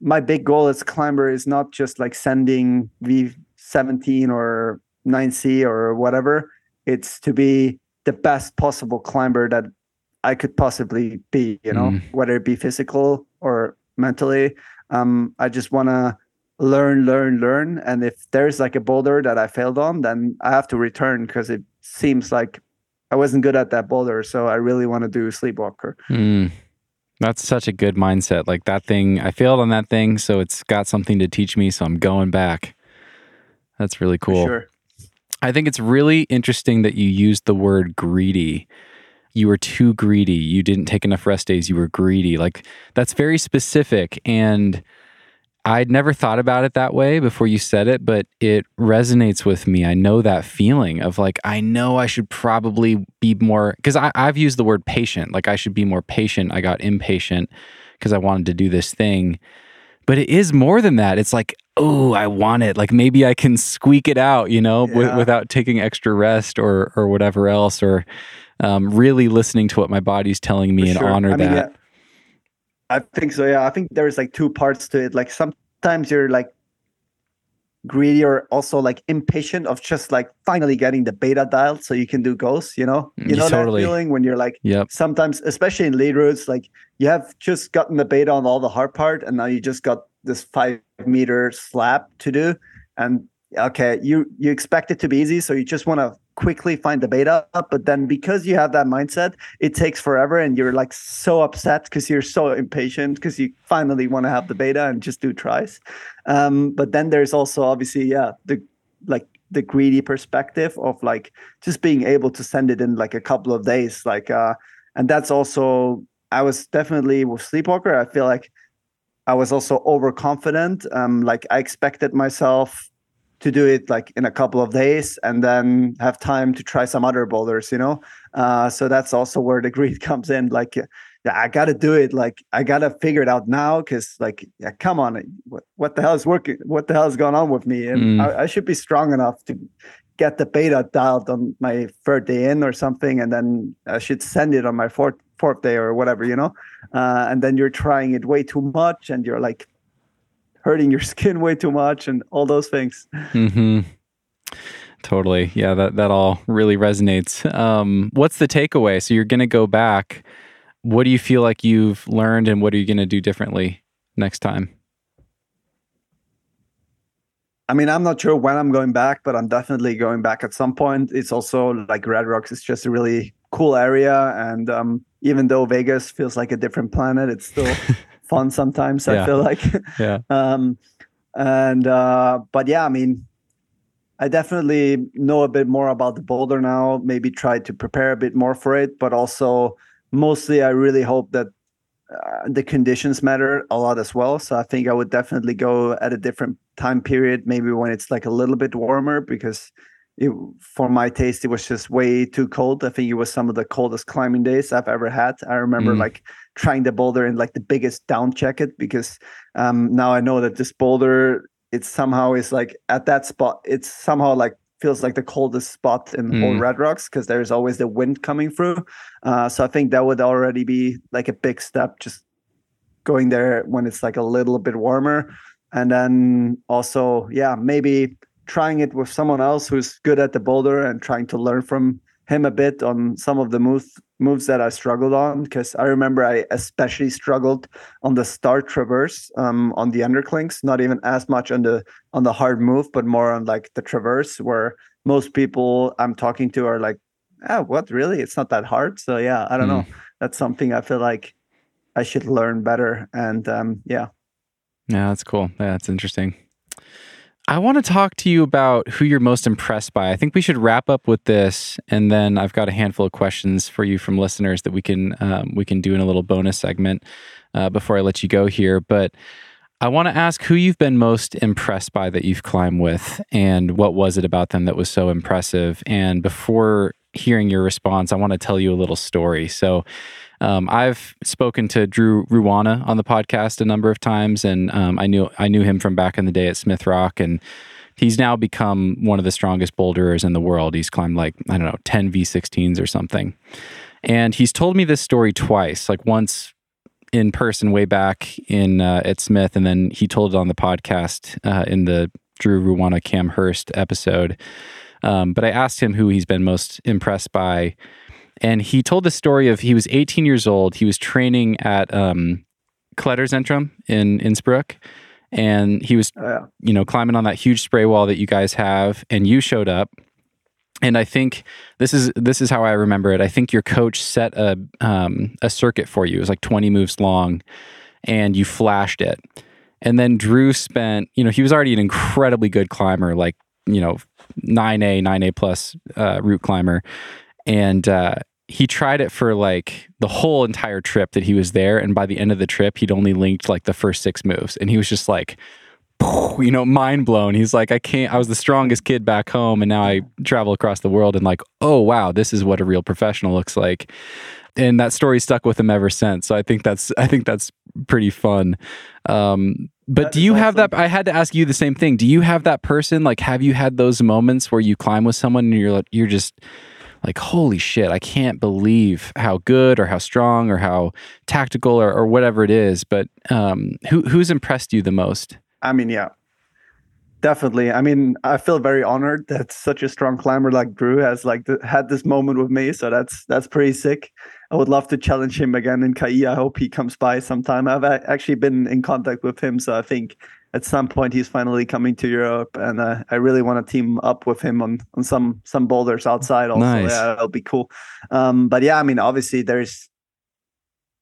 [SPEAKER 3] my big goal as climber is not just like sending V17 or 9C or whatever. It's to be the best possible climber that I could possibly be, you know,
[SPEAKER 1] Mm.
[SPEAKER 3] whether it be physical or mentally. Um, I just want to learn, learn, learn. And if there's like a boulder that I failed on, then I have to return because it seems like I wasn't good at that boulder. So I really want to do Sleepwalker.
[SPEAKER 1] Mm. That's such a good mindset. Like that thing, I failed on that thing, so it's got something to teach me, so I'm going back. That's really
[SPEAKER 3] For
[SPEAKER 1] cool.
[SPEAKER 3] Sure.
[SPEAKER 1] I think it's really interesting that you used the word greedy. You were too greedy. You didn't take enough rest days. You were greedy. Like that's very specific. And I'd never thought about it that way before you said it, but it resonates with me. I know that feeling of like, I know I should probably be more, because I've used the word patient. Like I should be more patient. I got impatient because I wanted to do this thing. But it is more than that. It's like, oh, I want it. Like maybe I can squeak it out, you know,
[SPEAKER 3] Yeah.
[SPEAKER 1] without taking extra rest or or whatever else, or um, really listening to what my body's telling me
[SPEAKER 3] For
[SPEAKER 1] and
[SPEAKER 3] sure.
[SPEAKER 1] honor
[SPEAKER 3] I mean,
[SPEAKER 1] that.
[SPEAKER 3] yeah, I think so. Yeah, I think there's like two parts to it. Like sometimes you're like greedy or also like impatient of just like finally getting the beta dialed so you can do ghosts. You know,
[SPEAKER 1] Mm,
[SPEAKER 3] you know
[SPEAKER 1] totally.
[SPEAKER 3] that feeling when you're like
[SPEAKER 1] Yep.
[SPEAKER 3] sometimes, especially in lead routes, like you have just gotten the beta on all the hard part, and now you just got this five meter slab to do, and okay, you you expect it to be easy, so you just want to quickly find the beta, but then because you have that mindset, it takes forever, and you're like so upset because you're so impatient because you finally want to have the beta and just do tries. Um, but then there's also obviously yeah the like the greedy perspective of like just being able to send it in like a couple of days like uh and that's also i was definitely with sleepwalker i feel like i was also overconfident um like i expected myself to do it like in a couple of days and then have time to try some other boulders you know uh so that's also where the greed comes in like yeah, I gotta do it. Like I gotta figure it out now, because like, yeah, come on, what, what the hell is working? What the hell is going on with me? And
[SPEAKER 1] Mm.
[SPEAKER 3] I, I should be strong enough to get the beta dialed on my third day in or something, and then I should send it on my fourth fourth day or whatever, you know. Uh, and then you're trying it way too much, and you're like hurting your skin way too much, and all those things.
[SPEAKER 1] hmm Totally. Yeah, that, that all really resonates. Um, what's the takeaway? So you're going to go back. What do you feel like you've learned and what are you going to do differently next time?
[SPEAKER 3] I mean, I'm not sure when I'm going back, but I'm definitely going back at some point. It's also like Red Rocks is just a really cool area, and um, even though Vegas feels like a different planet, it's still fun sometimes.
[SPEAKER 1] Yeah.
[SPEAKER 3] I feel like,
[SPEAKER 1] Yeah.
[SPEAKER 3] um, and uh, but yeah, I mean, I definitely know a bit more about the boulder now. Maybe try to prepare a bit more for it, but also mostly, I really hope that uh, the conditions matter a lot as well. So I think I would definitely go at a different time period, maybe when it's like a little bit warmer, because it, for my taste, it was just way too cold. I think it was some of the coldest climbing days I've ever had. I remember
[SPEAKER 1] Mm.
[SPEAKER 3] like trying the boulder in like the biggest down jacket because um, now I know that this boulder, it somehow is like at that spot, it's somehow like feels like the coldest spot in
[SPEAKER 1] Mm.
[SPEAKER 3] Red Rocks because there's always the wind coming through. Uh, so I think that would already be like a big step, just going there when it's like a little bit warmer, and then also yeah maybe trying it with someone else who's good at the boulder and trying to learn from him a bit on some of the moves moves that I struggled on because I remember I especially struggled on the star traverse um, on the underclings, not even as much on the on the hard move, but more on like the traverse where most people I'm talking to are like, oh, what really? It's not that hard. So yeah, I don't know. That's something I feel like I should learn better. And um, yeah,
[SPEAKER 1] Yeah, that's cool. Yeah, that's interesting. I want to talk to you about who you're most impressed by. I think we should wrap up with this, and then I've got a handful of questions for you from listeners that we can um, we can do in a little bonus segment uh, before I let you go here. But I want to ask who you've been most impressed by that you've climbed with, and what was it about them that was so impressive. And before hearing your response, I want to tell you a little story. So. Um, I've spoken to Drew Ruana on the podcast a number of times, and um, I knew I knew him from back in the day at Smith Rock, and he's now become one of the strongest boulderers in the world. He's climbed like I don't know ten V16s or something, and he's told me this story twice. Like once in person way back in uh, at Smith, and then he told it on the podcast uh, in the Drew Ruana Cam Hurst episode. Um, but I asked him who he's been most impressed by and he told the story of he was 18 years old. He was training at um, Kletterzentrum in Innsbruck, and he was
[SPEAKER 3] uh,
[SPEAKER 1] you know climbing on that huge spray wall that you guys have, and you showed up. And I think this is this is how I remember it. I think your coach set a um, a circuit for you. It was like 20 moves long, and you flashed it. And then Drew spent, you know, he was already an incredibly good climber, like you know, 9A, 9A plus uh, route climber and uh, he tried it for like the whole entire trip that he was there. And by the end of the trip he'd only linked like the first six moves. And he was just like you know mind blown. He's like i can't i was the strongest kid back home and now i travel across the world. And like oh wow this is what a real professional looks like. And that story stuck with him ever since. So i think that's i think that's pretty fun. Um but
[SPEAKER 3] That
[SPEAKER 1] do you have
[SPEAKER 3] awesome.
[SPEAKER 1] that i had to ask you the same thing. Do you have that person? Like have you had those moments where you climb with someone and you're like you're just like holy shit i can't believe how good or how strong or how tactical or, or whatever it is but um who who's impressed you the most
[SPEAKER 3] I mean, yeah, definitely. I mean, I feel very honored that such a strong climber like Drew has like th- had this moment with me. So that's that's pretty sick. I would love to challenge him again in KI. I hope he comes by sometime. I've a- actually been in contact with him, so I think at some point he's finally coming to Europe, and uh, I really want to team up with him on on some some boulders outside. Also,
[SPEAKER 1] Nice.
[SPEAKER 3] yeah, that'll be cool. Um, but yeah, I mean, obviously there's.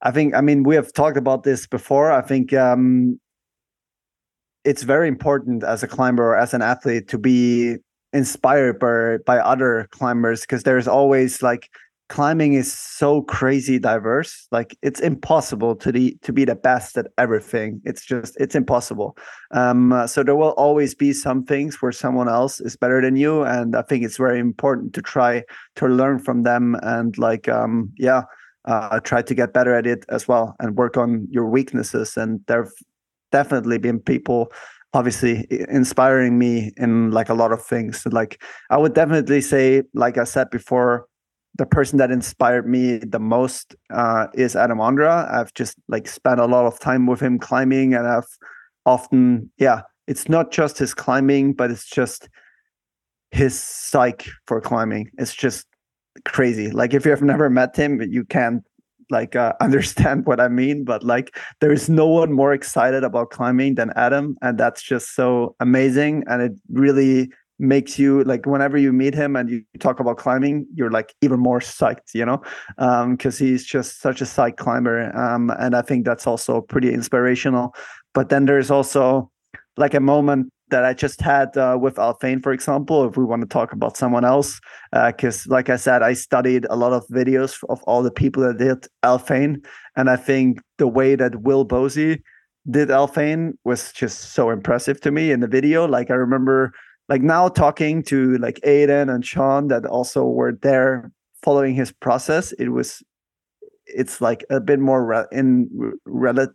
[SPEAKER 3] I think I mean we have talked about this before. I think um, it's very important as a climber or as an athlete to be inspired by by other climbers because there's always like climbing is so crazy diverse like it's impossible to the to be the best at everything. It's just it's impossible. Um uh, so there will always be some things where someone else is better than you and i think it's very important to try to learn from them and like um yeah uh, try to get better at it as well and work on your weaknesses. And there've definitely been people obviously inspiring me in like a lot of things. Like i would definitely say like i said before the person that inspired me the most uh, is adam Ondra. i've just like spent a lot of time with him climbing and i've often yeah it's not just his climbing but it's just his psyche for climbing it's just crazy like if you've never met him you can't like uh, understand what i mean but like there is no one more excited about climbing than adam and that's just so amazing and it really makes you like whenever you meet him and you talk about climbing you're like even more psyched you know um because he's just such a psych climber um and i think that's also pretty inspirational but then there's also like a moment that I just had uh, with Alphane, for example, if we want to talk about someone else, because like I said, I studied a lot of videos of all the people that did Alphane, and I think the way that Will Bosi did Alphane was just so impressive to me in the video. Like I remember, like now talking to like Aidan and Shawn that also were there following his process. It was, it's like a bit more re- in rel-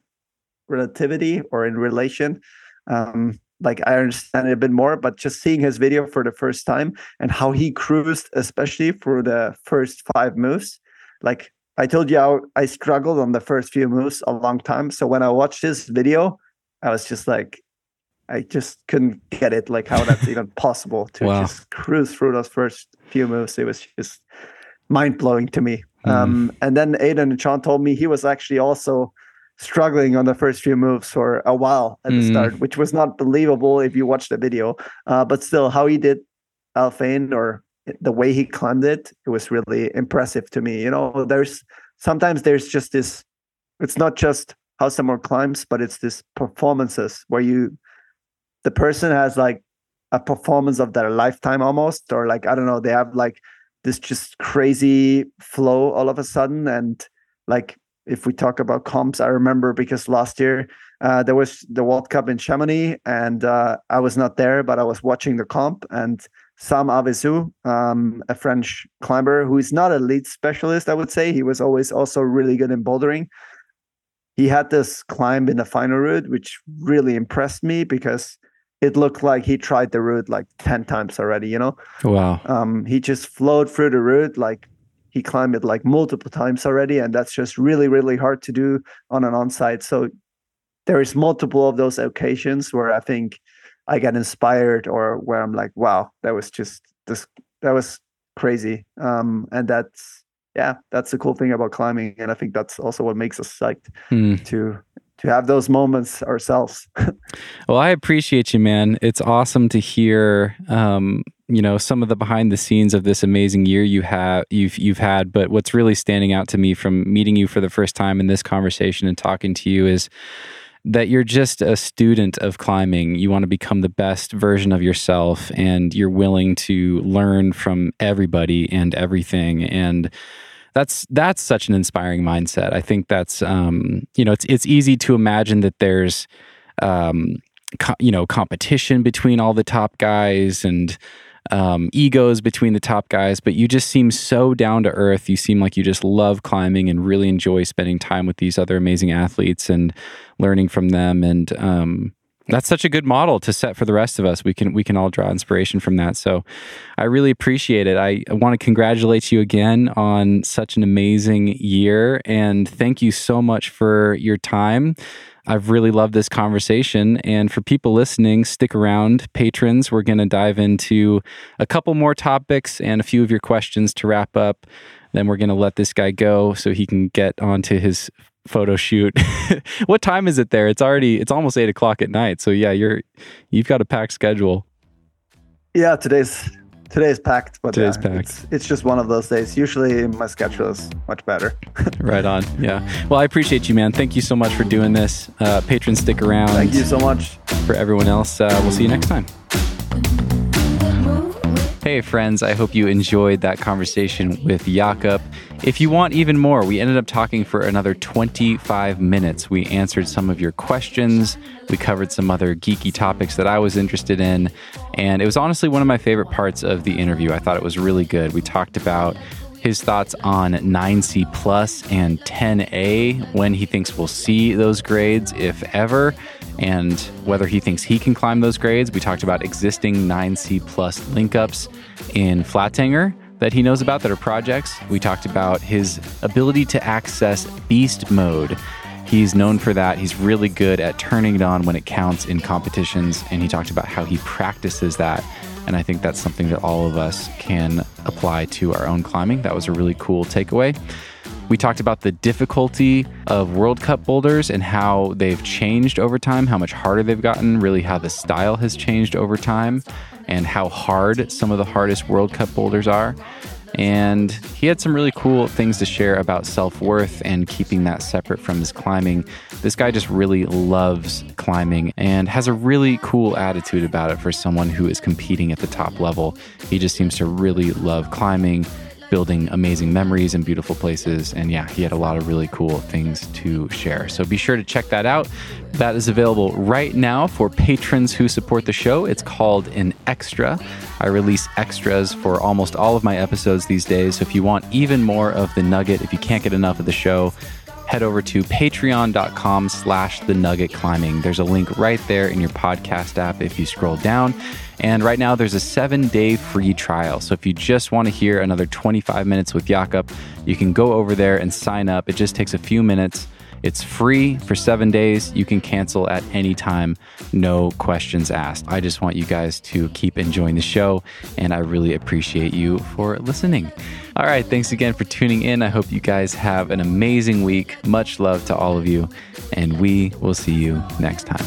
[SPEAKER 3] relativity or in relation. Um, like I understand it a bit more, but just seeing his video for the first time and how he cruised, especially for the first five moves, like I told you, I, I struggled on the first few moves a long time. So when I watched this video, I was just like, I just couldn't get it, like how that's even possible to
[SPEAKER 1] Wow.
[SPEAKER 3] just cruise through those first few moves. It was just mind blowing to me.
[SPEAKER 1] Mhm.
[SPEAKER 3] Um, and then Aidan and Shawn told me he was actually also struggling on the first few moves for a while at the
[SPEAKER 1] Mhm.
[SPEAKER 3] start, which was not believable if you watch the video. Uh, but still, how he did Alphane or the way he climbed it, it was really impressive to me. You know, there's sometimes there's just this. It's not just how someone climbs, but it's this performances where you, the person has like a performance of their lifetime almost, or like I don't know, they have like this just crazy flow all of a sudden, and like if we talk about comps, I remember because last year uh, there was the World Cup in Chamonix, and uh, I was not there, but I was watching the comp, and Sam Avezou, um, a French climber who is not a lead specialist, I would say, he was always also really good in bouldering. He had this climb in the final route, which really impressed me because it looked like he tried the route like 10 times already, you know?
[SPEAKER 1] Wow.
[SPEAKER 3] um, he just flowed through the route like he climbed it like multiple times already and that's just really really hard to do on an on-sight so there is multiple of those occasions where i think i get inspired or where i'm like wow that was just this that was crazy um, and that's yeah that's the cool thing about climbing and i think that's also what makes us psyched
[SPEAKER 1] Hmm.
[SPEAKER 3] to to have those moments ourselves
[SPEAKER 1] Well, I appreciate you, man. It's awesome to hear, um, you know, some of the behind the scenes of this amazing year you have you've you've had. But what's really standing out to me from meeting you for the first time in this conversation and talking to you is that you're just a student of climbing. You want to become the best version of yourself, and you're willing to learn from everybody and everything. And that's that's such an inspiring mindset. I think that's um, you know it's it's easy to imagine that there's um, co- you know competition between all the top guys and um, egos between the top guys, but you just seem so down to earth. You seem like you just love climbing and really enjoy spending time with these other amazing athletes and learning from them. And um, that's such a good model to set for the rest of us. We can we can all draw inspiration from that. So I really appreciate it. I, want to congratulate you again on such an amazing year and thank you so much for your time. I've really loved this conversation. And for people listening, stick around. Patrons, we're going to dive into a couple more topics and a few of your questions to wrap up. Then we're going to let this guy go so he can get onto his photo shoot. what time is it there? It's already it's almost eight o'clock at night. So yeah, you're you've got a packed schedule.
[SPEAKER 3] Yeah, today's today's packed, but
[SPEAKER 1] Today's
[SPEAKER 3] yeah,
[SPEAKER 1] packed.
[SPEAKER 3] It's, it's just one of those days. Usually my schedule is much better.
[SPEAKER 1] Right on. Yeah. Well, I appreciate you, man. Thank you so much for doing this. Uh, patrons, stick around.
[SPEAKER 3] Thank you so much.
[SPEAKER 1] For everyone else, uh, we'll see you next time. Hey, friends, I hope you enjoyed that conversation with Jakob. If you want even more, we ended up talking for another 25 minutes. We answered some of your questions, we covered some other geeky topics that I was interested in, and it was honestly one of my favorite parts of the interview. I thought it was really good. We talked about his thoughts on 9C plus and 10A, when he thinks we'll see those grades, if ever, and whether he thinks he can climb those grades. We talked about existing 9C plus link ups in Flatanger that he knows about that are projects. We talked about his ability to access beast mode. He's known for that. He's really good at turning it on when it counts in competitions, and he talked about how he practices that. And I think that's something that all of us can apply to our own climbing. That was a really cool takeaway. We talked about the difficulty of World Cup boulders and how they've changed over time, how much harder they've gotten, really how the style has changed over time, and how hard some of the hardest World Cup boulders are. And he had some really cool things to share about self worth and keeping that separate from his climbing. This guy just really loves climbing and has a really cool attitude about it for someone who is competing at the top level. He just seems to really love climbing, building amazing memories in beautiful places. And yeah, he had a lot of really cool things to share. So be sure to check that out. That is available right now for patrons who support the show. It's called an extra. I release extras for almost all of my episodes these days. So if you want even more of the nugget, if you can't get enough of the show, head over to patreon.com slash the nugget climbing. There's a link right there in your podcast app if you scroll down. And right now, there's a seven day free trial. So if you just want to hear another 25 minutes with Jakob, you can go over there and sign up. It just takes a few minutes. It's free for seven days. You can cancel at any time, no questions asked. I just want you guys to keep enjoying the show, and I really appreciate you for listening. All right, thanks again for tuning in. I hope you guys have an amazing week. Much love to all of you, and we will see you next time.